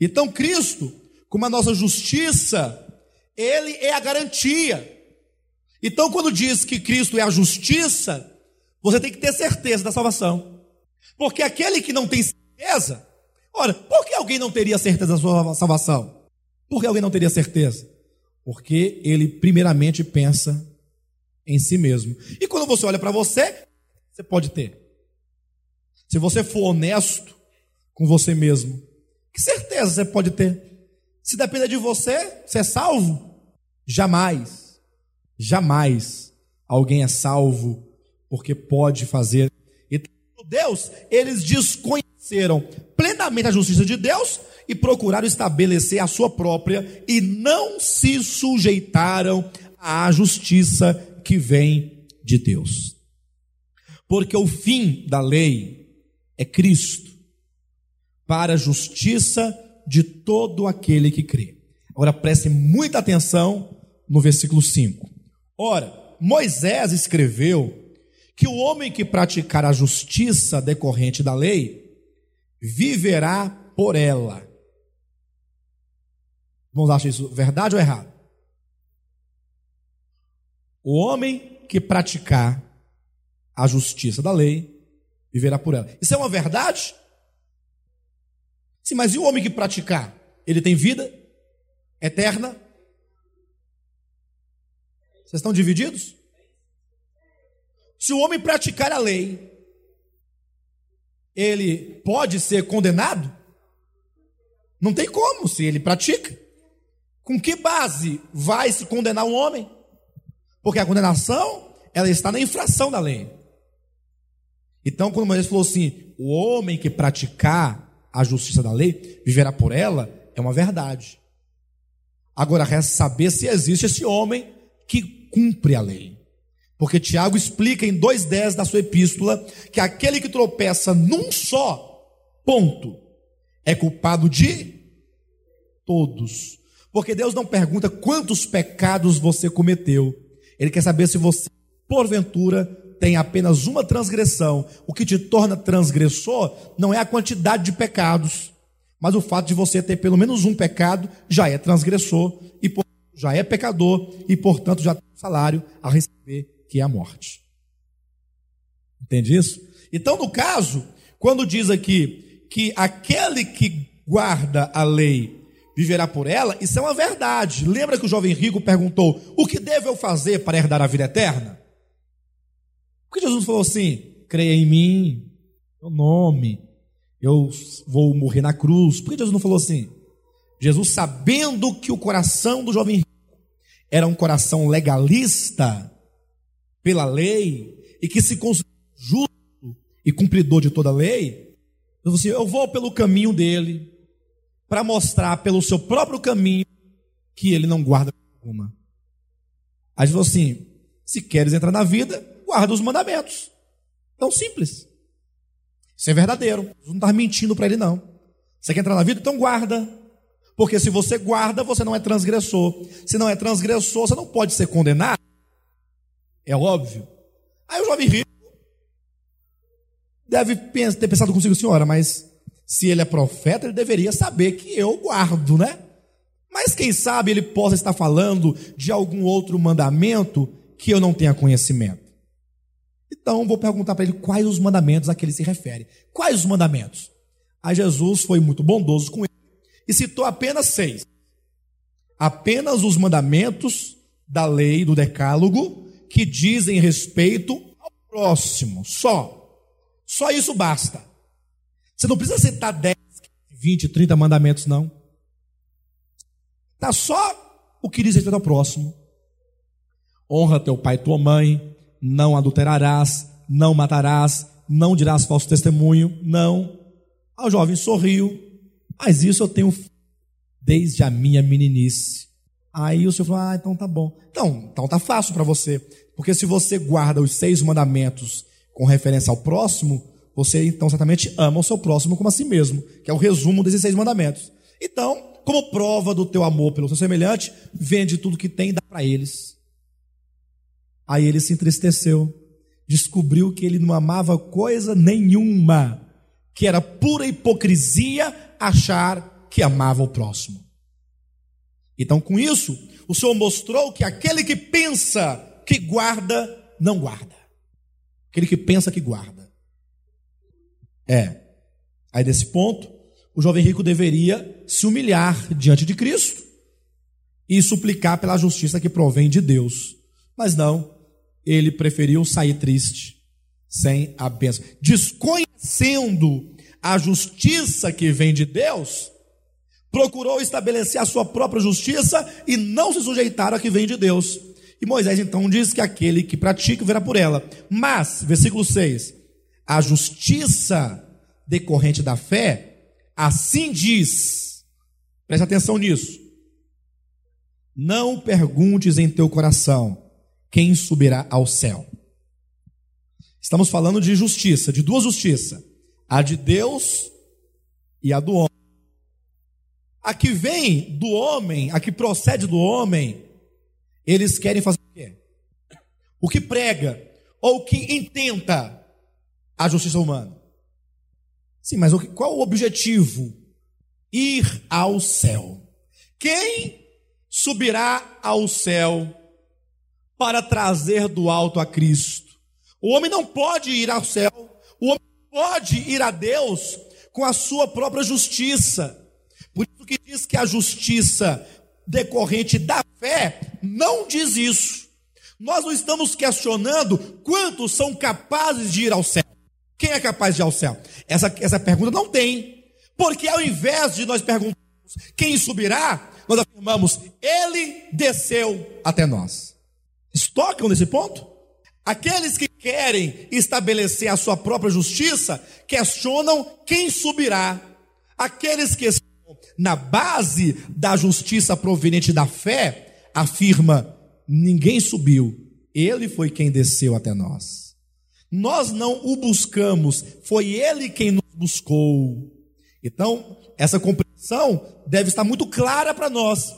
Então, Cristo, como a nossa justiça, Ele é a garantia. Então, quando diz que Cristo é a justiça, você tem que ter certeza da salvação. Porque aquele que não tem certeza, ora, por que alguém não teria certeza da sua salvação? Por que alguém não teria certeza? Porque ele primeiramente pensa em si mesmo. E quando você olha para você, você pode ter. Se você for honesto com você mesmo, que certeza você pode ter? Se depender de você, você é salvo? Jamais, jamais alguém é salvo porque pode fazer. Então, Deus, eles desconheceram plenamente a justiça de Deus e procuraram estabelecer a sua própria e não se sujeitaram à justiça que vem de Deus. Porque o fim da lei é Cristo, para a justiça de todo aquele que crê. Agora preste muita atenção no versículo 5. Ora, Moisés escreveu que o homem que praticar a justiça decorrente da lei viverá por ela. Vamos achar isso verdade ou errado? O homem que praticar a justiça da lei viverá por ela. Isso é uma verdade? Sim, mas e o homem que praticar? Ele tem vida eterna? Vocês estão divididos? Se o homem praticar a lei, ele pode ser condenado? Não tem como, se ele pratica. Com que base vai se condenar um homem? Porque a condenação, ela está na infração da lei. Então, quando Moisés falou assim: o homem que praticar a justiça da lei viverá por ela, é uma verdade. Agora resta saber se existe esse homem que cumpre a lei. Porque Tiago explica em 2,10 da sua epístola que aquele que tropeça num só ponto é culpado de todos. Porque Deus não pergunta quantos pecados você cometeu, ele quer saber se você, porventura, tem apenas uma transgressão. O que te torna transgressor não é a quantidade de pecados, mas o fato de você ter pelo menos um pecado já é transgressor e já é pecador e, portanto, já tem um salário a receber, que é a morte. Entende isso? Então, no caso, quando diz aqui que aquele que guarda a lei viverá por ela, isso é uma verdade. Lembra que o jovem rico perguntou: O que devo eu fazer para herdar a vida eterna? Por que Jesus falou assim: Creia em mim, meu nome, eu vou morrer na cruz? Por que Jesus não falou assim? Jesus, sabendo que o coração do jovem rico era um coração legalista pela lei e que se considera justo e cumpridor de toda a lei, falou assim: Eu vou pelo caminho dele para mostrar pelo seu próprio caminho que ele não guarda alguma. Aí ele falou assim: se queres entrar na vida, guarda os mandamentos. Tão simples. Isso é verdadeiro. Não está mentindo para ele, não. Você quer entrar na vida? Então guarda. Porque se você guarda, você não é transgressor. Se não é transgressor, você não pode ser condenado. É óbvio. Aí o jovem rico deve ter pensado consigo, senhora, mas se ele é profeta, ele deveria saber que eu guardo, né? Mas quem sabe ele possa estar falando de algum outro mandamento que eu não tenha conhecimento. Então vou perguntar para ele quais os mandamentos a que ele se refere. Quais os mandamentos? Aí Jesus foi muito bondoso com ele e citou apenas seis. Apenas os mandamentos da lei do decálogo que dizem respeito ao próximo, só. Só isso basta. Você não precisa citar 10, 20, 30 mandamentos, não. Está só o que diz respeito ao próximo. Honra teu pai e tua mãe, não adulterarás, não matarás, não dirás falso testemunho, não. Ah, o jovem sorriu, mas isso eu tenho desde a minha meninice. Aí o senhor falou: Ah, então tá bom. Então, então tá fácil para você. Porque se você guarda os seis mandamentos com referência ao próximo, você então certamente ama o seu próximo como a si mesmo, que é o resumo desses seis mandamentos. Então, como prova do teu amor pelo seu semelhante, vende tudo que tem e dá para eles. Aí ele se entristeceu, descobriu que ele não amava coisa nenhuma, que era pura hipocrisia achar que amava o próximo. Então, com isso, o Senhor mostrou que aquele que pensa que guarda, não guarda. Aquele que pensa que guarda. É. Aí, nesse ponto, o jovem rico deveria se humilhar diante de Cristo e suplicar pela justiça que provém de Deus. Mas não, ele preferiu sair triste, sem a bênção. Desconhecendo a justiça que vem de Deus, procurou estabelecer a sua própria justiça e não se sujeitar a que vem de Deus. E Moisés então diz que aquele que pratica verá por ela. Mas, versículo 6, a justiça decorrente da fé, assim diz, preste atenção nisso. Não perguntes em teu coração quem subirá ao céu. Estamos falando de justiça, de duas justiças: a de Deus e a do homem. A que vem do homem, a que procede do homem, eles querem fazer o quê? O que prega ou que intenta a justiça humana. Sim, mas qual o objetivo? Ir ao céu. Quem subirá ao céu para trazer do alto a Cristo? O homem não pode ir ao céu, o homem pode ir a Deus com a sua própria justiça. Por isso que diz que a justiça decorrente da fé não diz isso. Nós não estamos questionando quantos são capazes de ir ao céu. Quem é capaz de ir ao céu? Essa, essa pergunta não tem. Porque ao invés de nós perguntarmos quem subirá, nós afirmamos, ele desceu até nós. Estocam nesse ponto? Aqueles que querem estabelecer a sua própria justiça questionam quem subirá. Aqueles que na base da justiça proveniente da fé, afirma: ninguém subiu, ele foi quem desceu até nós. Nós não o buscamos, foi ele quem nos buscou. Então, essa compreensão deve estar muito clara para nós.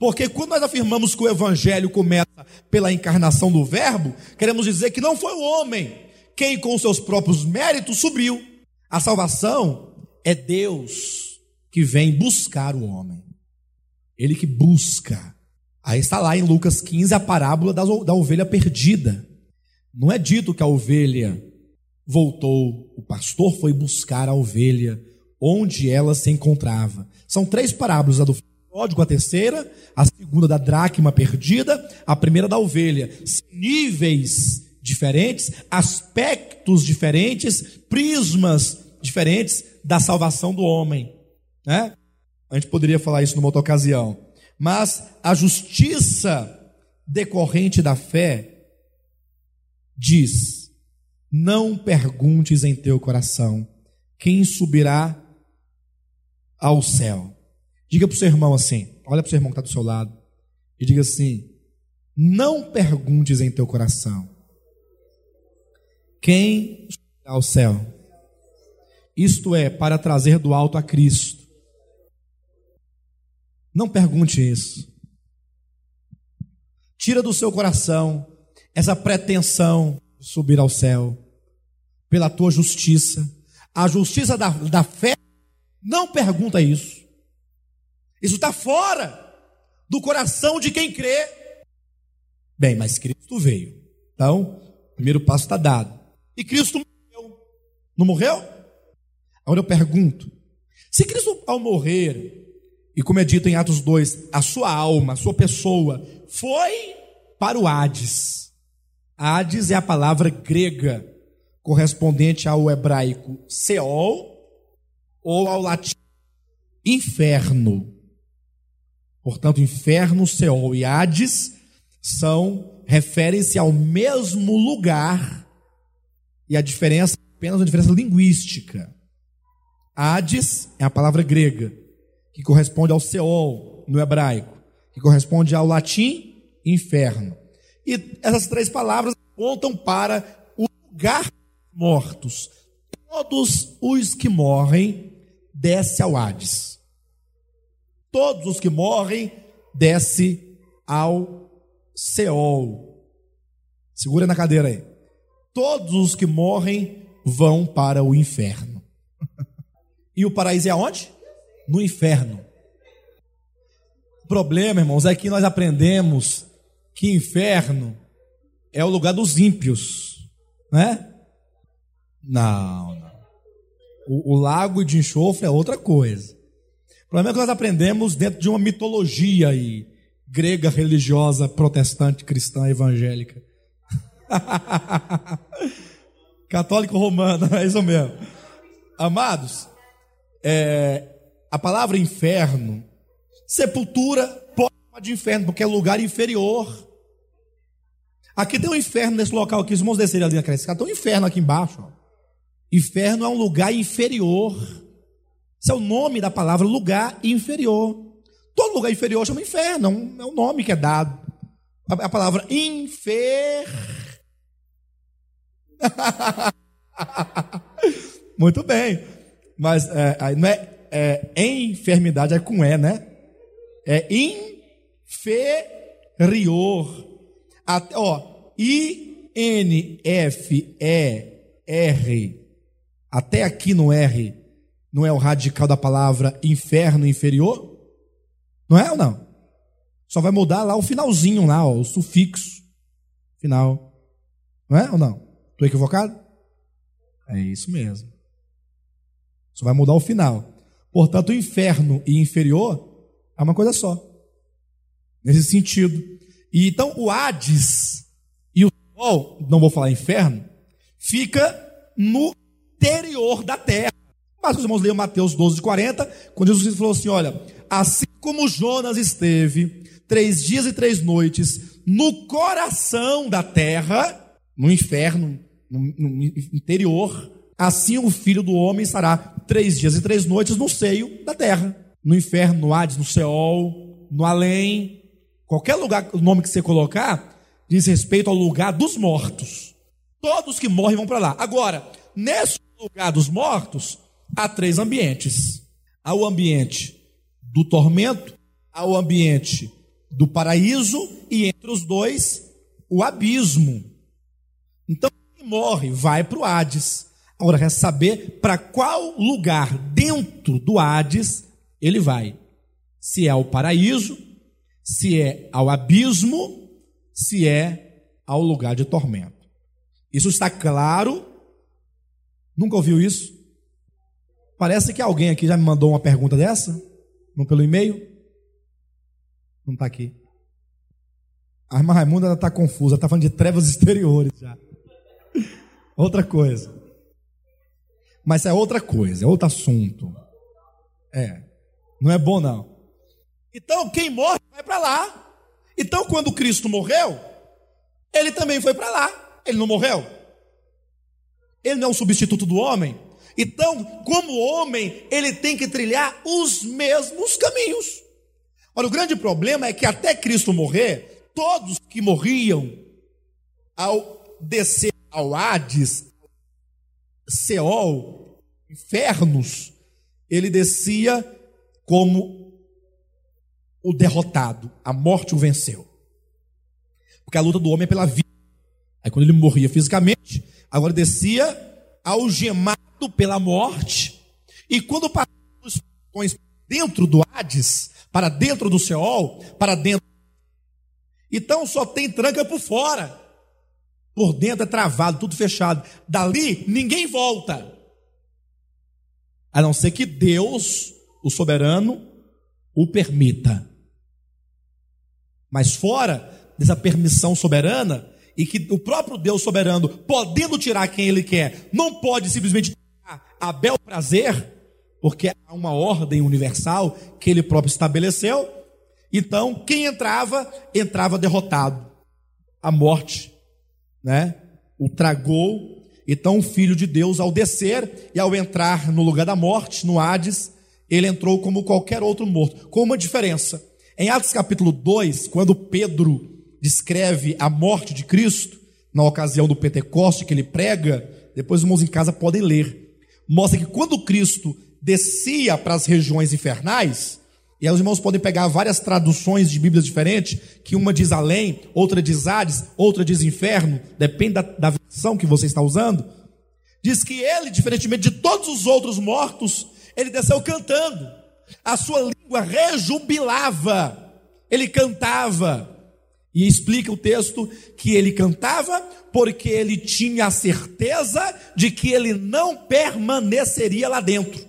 Porque quando nós afirmamos que o evangelho começa pela encarnação do Verbo, queremos dizer que não foi o homem quem, com seus próprios méritos, subiu. A salvação é Deus que vem buscar o homem. Ele que busca. Aí está lá em Lucas 15 a parábola da, ovelha perdida. Não é dito que a ovelha voltou, o pastor foi buscar a ovelha onde ela se encontrava. São três parábolas: a do código, a terceira, a segunda da dracma perdida, a primeira da ovelha. Níveis diferentes, aspectos diferentes, prismas diferentes da salvação do homem. Né? A gente poderia falar isso numa outra ocasião. Mas a justiça decorrente da fé diz: não perguntes em teu coração quem subirá ao céu. Diga para o seu irmão assim: olha para o seu irmão que está do seu lado e diga assim: não perguntes em teu coração quem subirá ao céu. Isto é, para trazer do alto a Cristo não pergunte isso. Tira do seu coração essa pretensão de subir ao céu pela tua justiça. A justiça da, da fé não pergunta isso. Isso está fora do coração de quem crê. Bem, mas Cristo veio. Então, o primeiro passo está dado. E Cristo morreu. Não morreu? Agora eu pergunto: se Cristo, ao morrer, e como é dito em Atos 2, a sua alma, a sua pessoa, foi para o Hades. Hades é a palavra grega correspondente ao hebraico Seol ou ao latim inferno. Portanto, inferno, Seol e Hades são referem-se ao mesmo lugar e a diferença é apenas uma diferença linguística. Hades é a palavra grega que corresponde ao Seol no hebraico, que corresponde ao latim inferno. E essas três palavras apontam para o lugar mortos. Todos os que morrem desce ao Hades. Todos os que morrem desce ao Seol. Segura na cadeira aí. Todos os que morrem vão para o inferno. e o paraíso é aonde? No inferno. O problema, irmãos, é que nós aprendemos que inferno é o lugar dos ímpios, né? Não, não. O, o lago de enxofre é outra coisa. O problema é que nós aprendemos dentro de uma mitologia aí, grega, religiosa, protestante, cristã, evangélica. Católico romano, é isso mesmo. Amados, é, a palavra inferno, sepultura, pode de inferno, porque é lugar inferior. Aqui tem um inferno nesse local aqui, os irmãos descerem ali naquela escada, tem um inferno aqui embaixo. Ó. Inferno é um lugar inferior. Esse é o nome da palavra lugar inferior. Todo lugar inferior chama inferno, é um, é nome que é dado. A, a palavra infer. Muito bem. Mas é, não é, é enfermidade, é com E, né? É inferior. Até, ó, I-N-F-E-R. Até aqui no R, não é o radical da palavra inferno inferior? Não é ou não? Só vai mudar lá o finalzinho lá, ó, o sufixo final. Não é ou não? Estou equivocado? É isso mesmo. Só vai mudar o final. Portanto, inferno e inferior é uma coisa só. Nesse sentido. E então o Hades e o Sol, não vou falar inferno, fica no interior da terra. Mas os irmãos leiam Mateus 12, 40, quando Jesus falou assim: olha, assim como Jonas esteve três dias e três noites no coração da terra, no inferno, no, no interior, assim o filho do homem estará três dias e três noites no seio da terra, no inferno, no Hades, no Seol, no além, qualquer lugar, o nome que você colocar, diz respeito ao lugar dos mortos. Todos que morrem vão para lá. Agora, nesse lugar dos mortos, há três ambientes: há o ambiente do tormento, há o ambiente do paraíso e entre os dois, o abismo. Então, quem morre vai para o Hades. Agora, quer saber para qual lugar dentro do Hades ele vai? Se é ao paraíso, se é ao abismo, se é ao lugar de tormento. Isso está claro Nunca ouviu isso? Parece que alguém aqui já me mandou uma pergunta dessa, não pelo e-mail. Não está aqui. A irmã Raimunda está confusa, está falando de trevas exteriores já. Outra coisa. Mas é outra coisa, é outro assunto. É. Não é bom, não. Então, quem morre vai para lá. Então, quando Cristo morreu, ele também foi para lá. Ele não morreu? Ele não é um substituto do homem. Então, como homem, ele tem que trilhar os mesmos caminhos. Ora, o grande problema é que até Cristo morrer, todos que morriam ao descer ao Hades, Seol, infernos, ele descia como o derrotado, a morte o venceu. Porque a luta do homem é pela vida. Aí quando ele morria fisicamente, Agora descia algemado pela morte. E quando passava os dentro do Hades, para dentro do Seol, para dentro. Então só tem tranca por fora. Por dentro é travado, tudo fechado. Dali ninguém volta. A não ser que Deus, o soberano, o permita. Mas fora dessa permissão soberana, e que o próprio Deus soberano, podendo tirar quem ele quer, não pode simplesmente a bel prazer, porque há uma ordem universal que ele próprio estabeleceu. Então, quem entrava, entrava derrotado. A morte, né? O tragou. Então, o filho de Deus, ao descer e ao entrar no lugar da morte, no Hades, ele entrou como qualquer outro morto, com uma diferença. Em Atos capítulo 2, quando Pedro descreve a morte de Cristo, na ocasião do Pentecoste que ele prega, depois os irmãos em casa podem ler, mostra que quando Cristo descia para as regiões infernais, e aí os irmãos podem pegar várias traduções de Bíblias diferentes, que uma diz além, outra diz Hades, outra diz inferno, depende da, da versão que você está usando. Diz que ele, diferentemente de todos os outros mortos, ele desceu cantando. A sua língua rejubilava. Ele cantava. E explica o texto que ele cantava porque ele tinha a certeza de que ele não permaneceria lá dentro.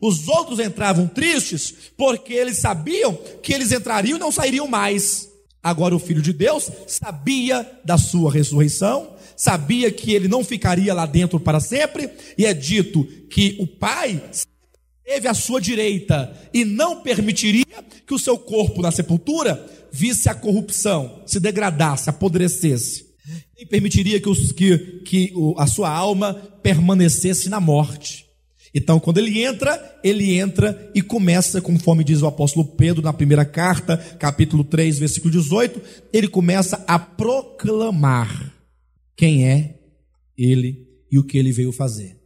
Os outros entravam tristes porque eles sabiam que eles entrariam e não sairiam mais. Agora o filho de Deus sabia da sua ressurreição, sabia que ele não ficaria lá dentro para sempre, e é dito que o Pai teve à sua direita e não permitiria que o seu corpo na sepultura visse a corrupção, se degradasse, apodrecesse. Nem permitiria que, os, que, que a sua alma permanecesse na morte. Então, quando ele entra, ele entra e começa, conforme diz o apóstolo Pedro na primeira carta, capítulo 3, versículo 18, ele começa a proclamar quem é ele e o que ele veio fazer.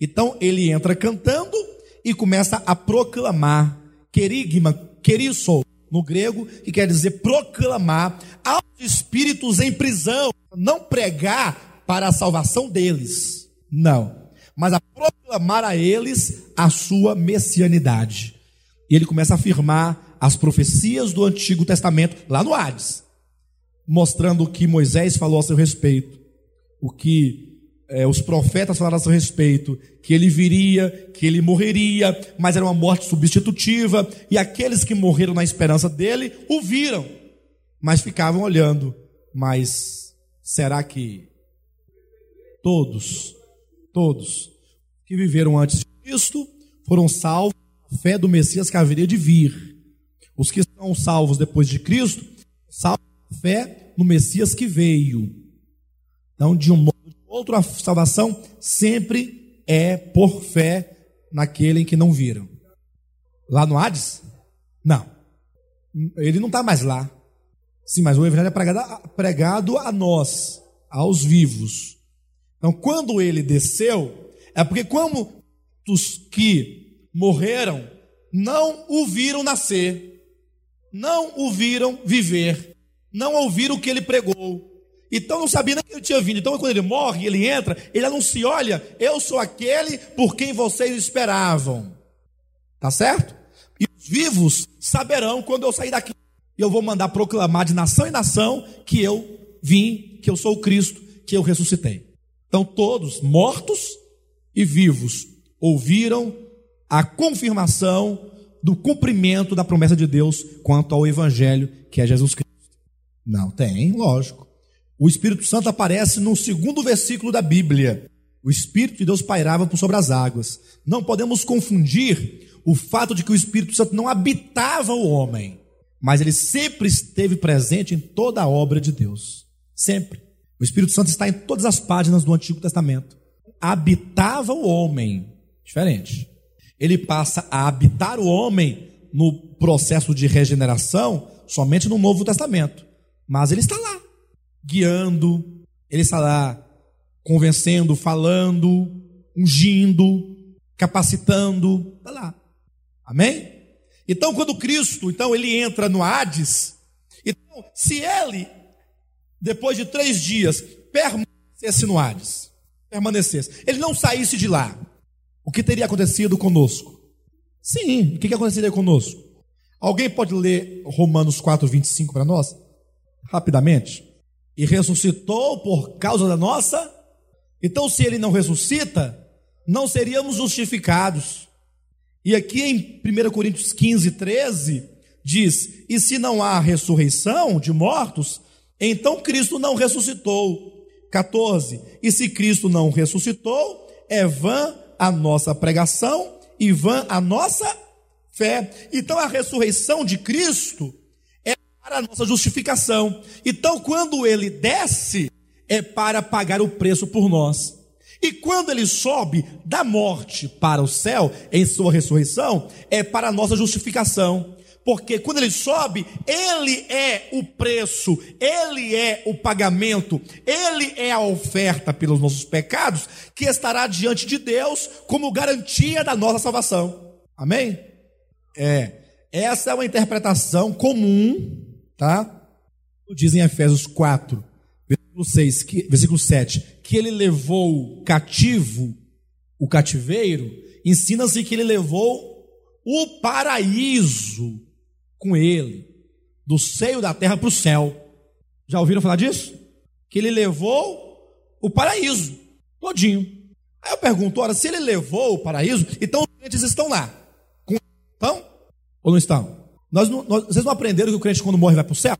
Então, ele entra cantando e começa a proclamar, querigma, querisso, no grego, que quer dizer proclamar aos espíritos em prisão, não pregar para a salvação deles, não mas a proclamar a eles a sua messianidade. E ele começa a afirmar as profecias do Antigo Testamento lá no Hades, mostrando o que Moisés falou a seu respeito, o que é, os profetas falaram a seu respeito, que ele viria, que ele morreria, mas era uma morte substitutiva, e aqueles que morreram na esperança dele o viram, mas ficavam olhando. Mas será que todos Todos que viveram antes de Cristo foram salvos pela fé do Messias que haveria de vir. Os que são salvos depois de Cristo, salvos pela fé no Messias que veio. Então, de um modo ou de outro, a salvação sempre é por fé naquele em que não viram. Lá no Hades? Não. Ele não está mais lá. Sim, mas o Evangelho é pregado, pregado a nós, aos vivos. Então, quando ele desceu, é porque como os que morreram não o viram nascer, não o viram viver, não ouviram o que ele pregou. Então não sabia nem que ele tinha vindo. Então quando ele morre, ele entra, ele anuncia: olha, eu sou aquele por quem vocês esperavam. Tá certo? E os vivos saberão quando eu sair daqui. Eu vou mandar proclamar de nação em nação que eu vim, que eu sou o Cristo, que eu ressuscitei. Então todos, mortos e vivos, ouviram a confirmação do cumprimento da promessa de Deus quanto ao Evangelho, que é Jesus Cristo. Não, tem, lógico. O Espírito Santo aparece no segundo versículo da Bíblia. O Espírito de Deus pairava por sobre as águas. Não podemos confundir o fato de que o Espírito Santo não habitava o homem, mas ele sempre esteve presente em toda a obra de Deus. Sempre. O Espírito Santo está em todas as páginas do Antigo Testamento. Habitava o homem, diferente. Ele passa a habitar o homem no processo de regeneração somente no Novo Testamento. Mas ele está lá, guiando, ele está lá convencendo, falando, ungindo, capacitando, está lá. Amém? Então, quando Cristo, então ele entra no Hades, então, se ele depois de três dias, permanecesse no Hades, permanecesse, ele não saísse de lá, o que teria acontecido conosco? Sim, o que, que aconteceria conosco? Alguém pode ler Romanos 4, 25 para nós? Rapidamente. E ressuscitou por causa da nossa. Então, se ele não ressuscita, não seríamos justificados. E aqui em 1 Coríntios 15, 13, diz: E se não há ressurreição de mortos, então Cristo não ressuscitou. 14. E se Cristo não ressuscitou, é vã a nossa pregação e vã a nossa fé. Então a ressurreição de Cristo para a nossa justificação. Então quando ele desce, é para pagar o preço por nós. E quando ele sobe da morte para o céu, em sua ressurreição, é para a nossa justificação. Porque quando ele sobe, ele é o preço, ele é o pagamento, ele é a oferta pelos nossos pecados, que estará diante de Deus como garantia da nossa salvação. Amém? É. Essa é uma interpretação comum, tá? Diz em Efésios 4, versículo 6, que, versículo 7, que ele levou cativo o cativeiro, ensina-se que ele levou o paraíso com ele, do seio da terra para o céu. Já ouviram falar disso? Que ele levou o paraíso todinho. Aí eu pergunto, ora, se ele levou o paraíso, então os crentes estão lá. Estão ou não estão? Nós, nós, vocês não aprenderam que o crente quando morre vai para o céu?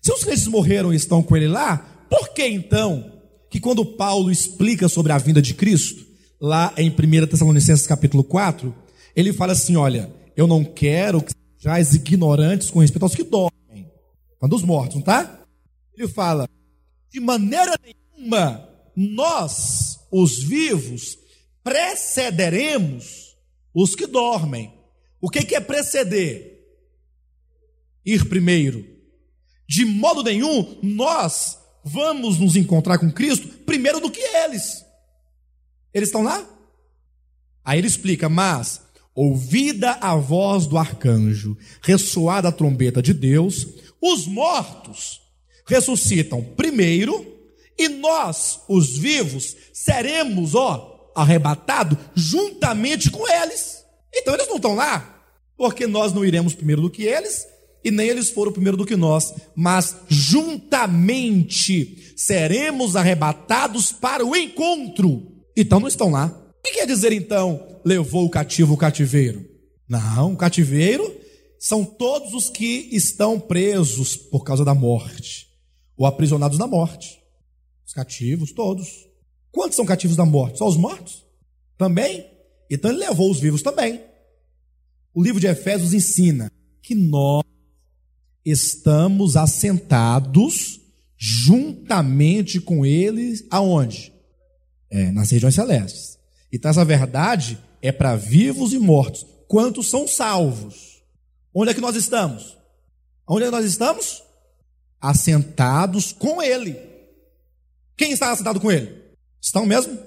Se os crentes morreram e estão com ele lá, por que então que quando Paulo explica sobre a vinda de Cristo, lá em 1 Tessalonicenses capítulo 4, ele fala assim: olha, eu não quero que sejais ignorantes com respeito aos que dormem, quando os mortos, não tá? Ele fala: de maneira nenhuma nós, os vivos, precederemos os que dormem. O que, que é preceder? Ir primeiro. De modo nenhum nós vamos nos encontrar com Cristo primeiro do que eles. Eles estão lá? Aí ele explica, mas ouvida a voz do arcanjo, ressoada a trombeta de Deus, os mortos ressuscitam primeiro, e nós, os vivos, seremos, ó, arrebatados juntamente com eles. Então eles não estão lá, porque nós não iremos primeiro do que eles, e nem eles foram primeiro do que nós, mas juntamente seremos arrebatados para o encontro. Então não estão lá. O que quer dizer então levou o cativo o cativeiro? Não, o cativeiro são todos os que estão presos por causa da morte, ou aprisionados na morte. Os cativos, todos. Quantos são cativos da morte? Só os mortos? Também? Então ele levou os vivos também. O livro de Efésios ensina que nós estamos assentados juntamente com ele aonde? É, nas regiões celestes. Então essa verdade é para vivos e mortos. Quantos são salvos? Onde é que nós estamos? Onde é que nós estamos? Assentados com ele. Quem está assentado com ele? Estão mesmo?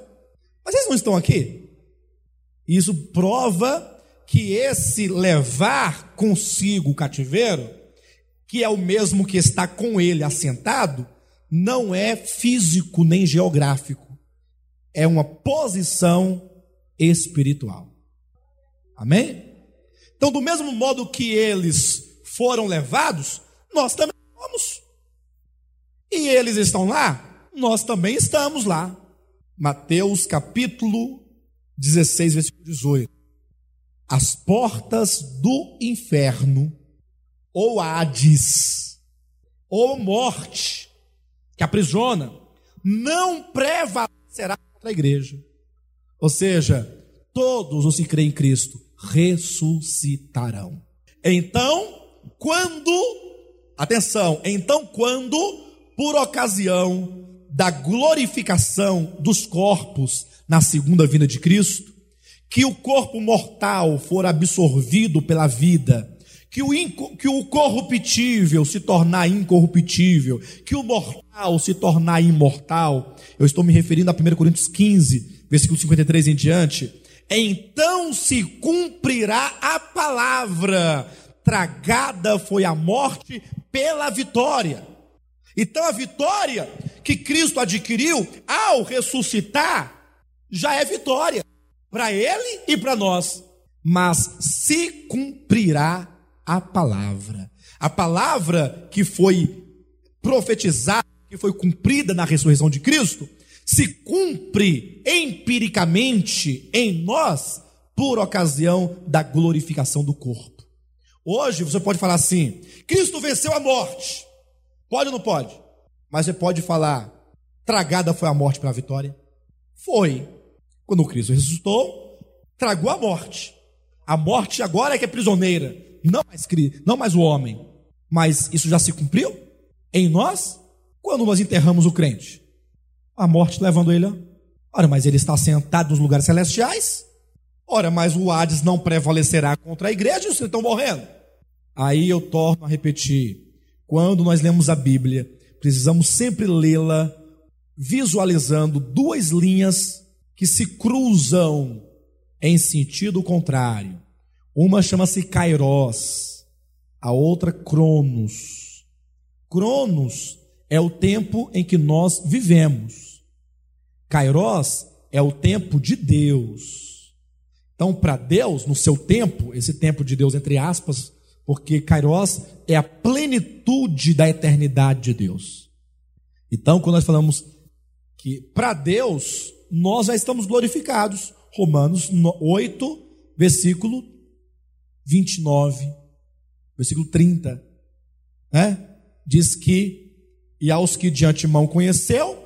Mas eles não estão aqui? Isso prova que esse levar consigo o cativeiro que é o mesmo que está com ele assentado, não é físico nem geográfico, é uma posição espiritual. Amém? Então, do mesmo modo que eles foram levados, nós também fomos. E eles estão lá, nós também estamos lá. Mateus capítulo 16, versículo 18. As portas do inferno ou Hades, ou morte, que aprisiona, não prevalecerá contra a igreja. Ou seja, todos os que creem em Cristo ressuscitarão. Então, quando, atenção, então quando, por ocasião da glorificação dos corpos na segunda vinda de Cristo, que o corpo mortal for absorvido pela vida que o, que o corruptível se tornar incorruptível, que o mortal se tornar imortal. Eu estou me referindo a 1 Coríntios 15, versículo 53 em diante. Então se cumprirá a palavra, tragada foi a morte pela vitória. Então a vitória que Cristo adquiriu ao ressuscitar já é vitória para ele e para nós. Mas se cumprirá a palavra. A palavra que foi profetizada, que foi cumprida na ressurreição de Cristo, se cumpre empiricamente em nós por ocasião da glorificação do corpo. Hoje você pode falar assim: Cristo venceu a morte. Pode ou não pode? Mas você pode falar, tragada foi a morte para a vitória? Foi. Quando Cristo ressuscitou, tragou a morte. A morte agora é que é prisioneira, não mais, não mais o homem. Mas isso já se cumpriu em nós? Quando nós enterramos o crente? A morte levando ele. Ora, mas ele está sentado nos lugares celestiais? Ora, mas o Hades não prevalecerá contra a igreja e vocês estão morrendo. Aí eu torno a repetir: quando nós lemos a Bíblia, precisamos sempre lê-la visualizando duas linhas que se cruzam em sentido contrário. Uma chama-se Kairos, a outra Cronos. Cronos é o tempo em que nós vivemos. Kairos é o tempo de Deus. Então, para Deus, no seu tempo, esse tempo de Deus, entre aspas, porque Kairos é a plenitude da eternidade de Deus. Então, quando nós falamos que para Deus nós já estamos glorificados, Romanos 8, versículo 29, versículo 30, né? Diz que, e aos que de antemão conheceu,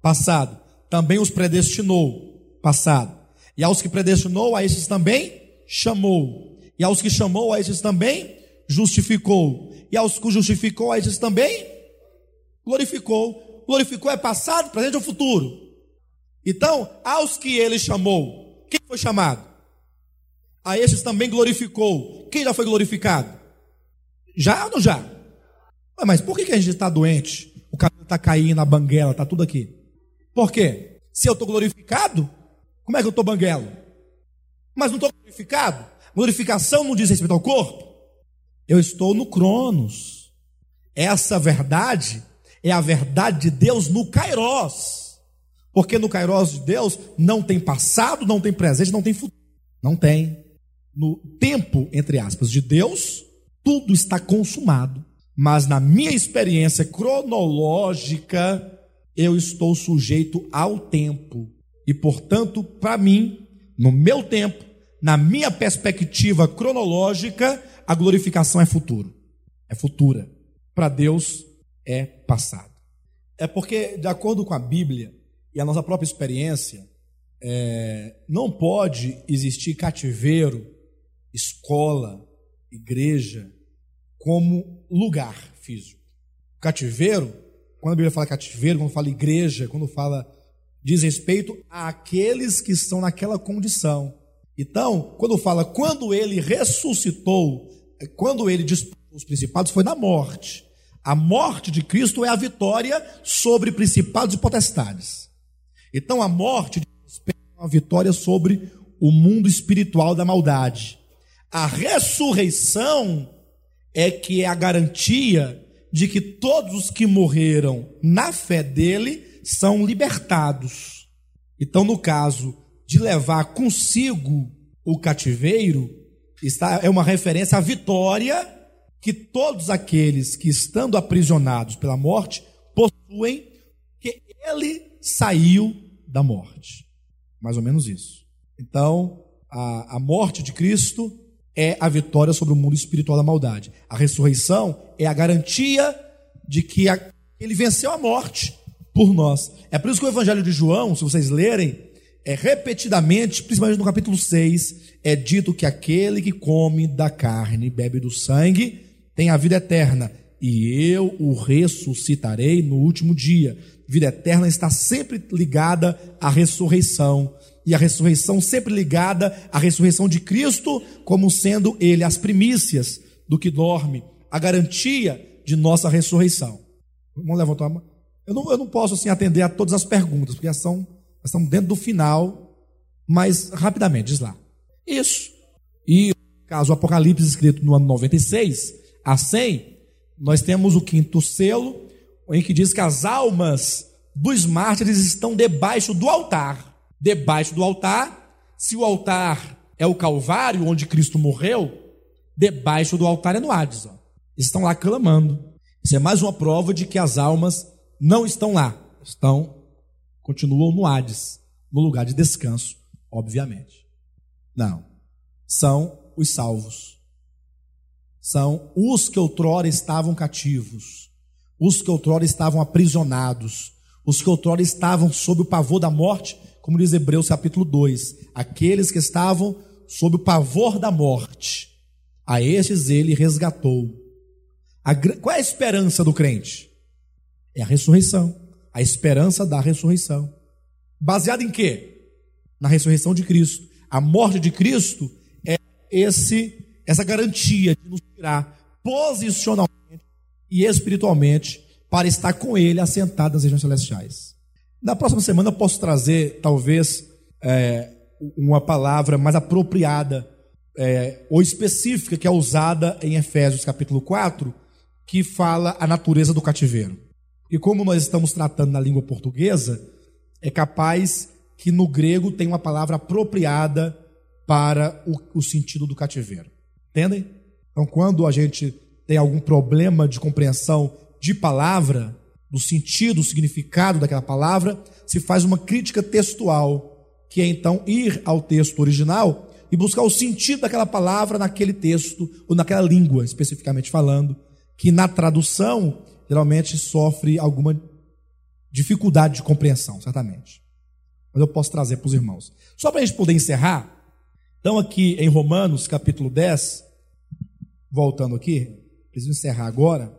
passado, também os predestinou, passado, e aos que predestinou, a esses também chamou, e aos que chamou, a esses também justificou. E aos que justificou, a esses também glorificou. Glorificou é passado, presente ou futuro. Então, aos que ele chamou, quem foi chamado? A esses também glorificou. Quem já foi glorificado? Já ou não já? Mas por que a gente está doente? O cabelo está caindo, a banguela, está tudo aqui. Por quê? Se eu estou glorificado, como é que eu estou banguelo? Mas não estou glorificado? Glorificação não diz respeito ao corpo. Eu estou no Cronos. Essa verdade é a verdade de Deus no Kairos. Porque no Kairos de Deus não tem passado, não tem presente, não tem futuro. Não tem. No tempo, entre aspas, de Deus, tudo está consumado. Mas na minha experiência cronológica, eu estou sujeito ao tempo. E, portanto, para mim, no meu tempo, na minha perspectiva cronológica, a glorificação é futuro. É futura. Para Deus é passado. É porque, de acordo com a Bíblia e a nossa própria experiência, é, não pode existir cativeiro, escola, igreja, como lugar físico. Cativeiro, quando a Bíblia fala cativeiro, quando fala igreja, quando fala diz respeito àqueles que estão naquela condição. Então, quando fala quando ele ressuscitou, quando ele disputou os principados, foi na morte. A morte de Cristo é a vitória sobre principados e potestades. Então, a morte de Cristo é uma vitória sobre o mundo espiritual da maldade. A ressurreição é que é a garantia de que todos os que morreram na fé dele são libertados. Então, no caso de levar consigo o cativeiro está, é uma referência à vitória que todos aqueles que estando aprisionados pela morte possuem, que ele saiu da morte. Mais ou menos isso. Então, a, a morte de Cristo é a vitória sobre o mundo espiritual da maldade. A ressurreição é a garantia de que ele venceu a morte por nós. É por isso que o Evangelho de João, se vocês lerem, é repetidamente, principalmente no capítulo 6, é dito que aquele que come da carne e bebe do sangue tem a vida eterna, e eu o ressuscitarei no último dia. Vida eterna está sempre ligada à ressurreição, e a ressurreição sempre ligada à ressurreição de Cristo, como sendo ele as primícias do que dorme, a garantia de nossa ressurreição. Vamos levantar a mão. Eu não, eu não posso assim atender a todas as perguntas, porque são nós estamos dentro do final, mas rapidamente, diz lá. Isso. E caso o Apocalipse escrito no ano 96, a 100, nós temos o quinto selo, em que diz que as almas dos mártires estão debaixo do altar. Debaixo do altar, se o altar é o Calvário, onde Cristo morreu, debaixo do altar é no Hades. Ó. Estão lá clamando. Isso é mais uma prova de que as almas não estão lá, estão continuam no Hades, no lugar de descanso, obviamente. Não. São os salvos. São os que outrora estavam cativos. os que outrora estavam aprisionados, os que outrora estavam sob o pavor da morte, como diz Hebreus capítulo 2, aqueles que estavam sob o pavor da morte, a estes ele resgatou. A, qual é a esperança do crente? É a ressurreição, a esperança da ressurreição. Baseada em quê? Na ressurreição de Cristo. A morte de Cristo é esse essa garantia de nos tirar posicionalmente e espiritualmente para estar com Ele assentado nas regiões celestiais. Na próxima semana eu posso trazer, talvez, é, uma palavra mais apropriada é, ou específica que é usada em Efésios capítulo 4, que fala a natureza do cativeiro. E como nós estamos tratando na língua portuguesa, é capaz que no grego tem uma palavra apropriada para o, o sentido do cativeiro. Entendem? Então, quando a gente tem algum problema de compreensão de palavra, do sentido, do significado daquela palavra, se faz uma crítica textual, que é então ir ao texto original e buscar o sentido daquela palavra naquele texto, ou naquela língua, especificamente falando, que na tradução geralmente sofre alguma dificuldade de compreensão, certamente. Mas eu posso trazer para os irmãos. Só para a gente poder encerrar, então aqui em Romanos capítulo 10, voltando aqui, preciso encerrar agora,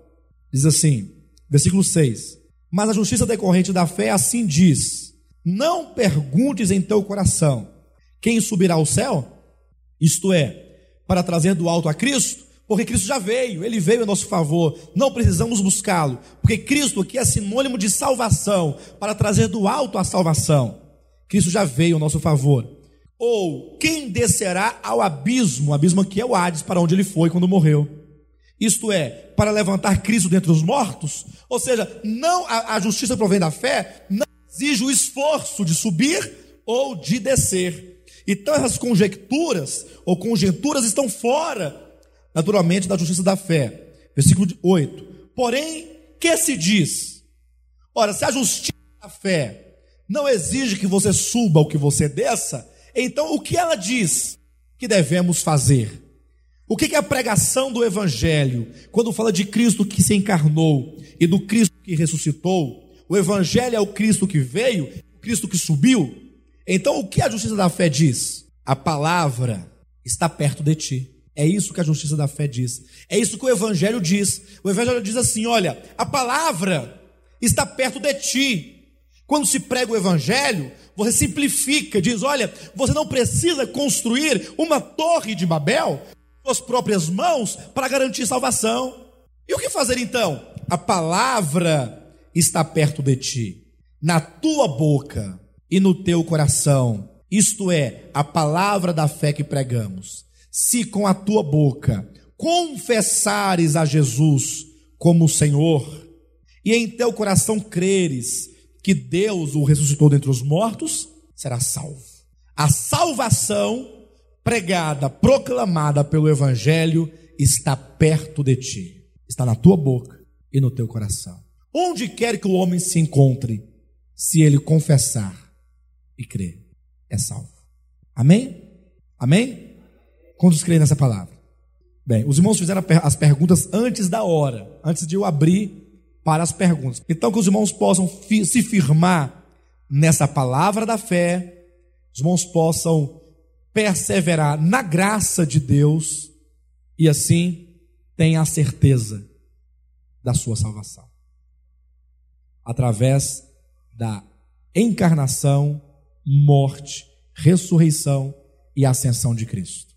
diz assim, versículo 6: Mas a justiça decorrente da fé assim diz: Não perguntes em teu coração, quem subirá ao céu? Isto é, para trazer do alto a Cristo, porque Cristo já veio, ele veio em nosso favor, não precisamos buscá-lo, porque Cristo aqui é sinônimo de salvação, para trazer do alto a salvação. Cristo já veio em nosso favor. Ou quem descerá ao abismo, o abismo aqui é o Hades, para onde ele foi quando morreu. Isto é, para levantar Cristo dentre os mortos, ou seja, não a, a justiça provém da fé, não exige o esforço de subir ou de descer. Então essas conjecturas ou conjecturas estão fora, naturalmente, da justiça da fé. Versículo 8. Porém, que se diz? Ora, se a justiça da fé não exige que você suba ou que você desça, então, o que ela diz que devemos fazer? O que é a pregação do Evangelho? Quando fala de Cristo que se encarnou e do Cristo que ressuscitou, o Evangelho é o Cristo que veio, o Cristo que subiu. Então, o que a justiça da fé diz? A palavra está perto de ti. É isso que a justiça da fé diz. É isso que o Evangelho diz. O Evangelho diz assim: olha, a palavra está perto de ti. Quando se prega o Evangelho, você simplifica, diz: olha, você não precisa construir uma torre de Babel com as próprias mãos para garantir salvação. E o que fazer então? A palavra está perto de ti, na tua boca e no teu coração. Isto é, a palavra da fé que pregamos. Se com a tua boca confessares a Jesus como Senhor, e em teu coração creres que Deus o ressuscitou dentre os mortos, será salvo. A salvação pregada, proclamada pelo Evangelho, está perto de ti, está na tua boca e no teu coração. Onde quer que o homem se encontre, se ele confessar e crer, é salvo. Amém? Amém? Quantos creem nessa palavra? Bem, os irmãos fizeram as perguntas antes da hora, antes de eu abrir para as perguntas. Então, que os irmãos possam se firmar nessa palavra da fé, os irmãos possam perseverar na graça de Deus e assim tenha a certeza da sua salvação. Através da encarnação, morte, ressurreição e ascensão de Cristo.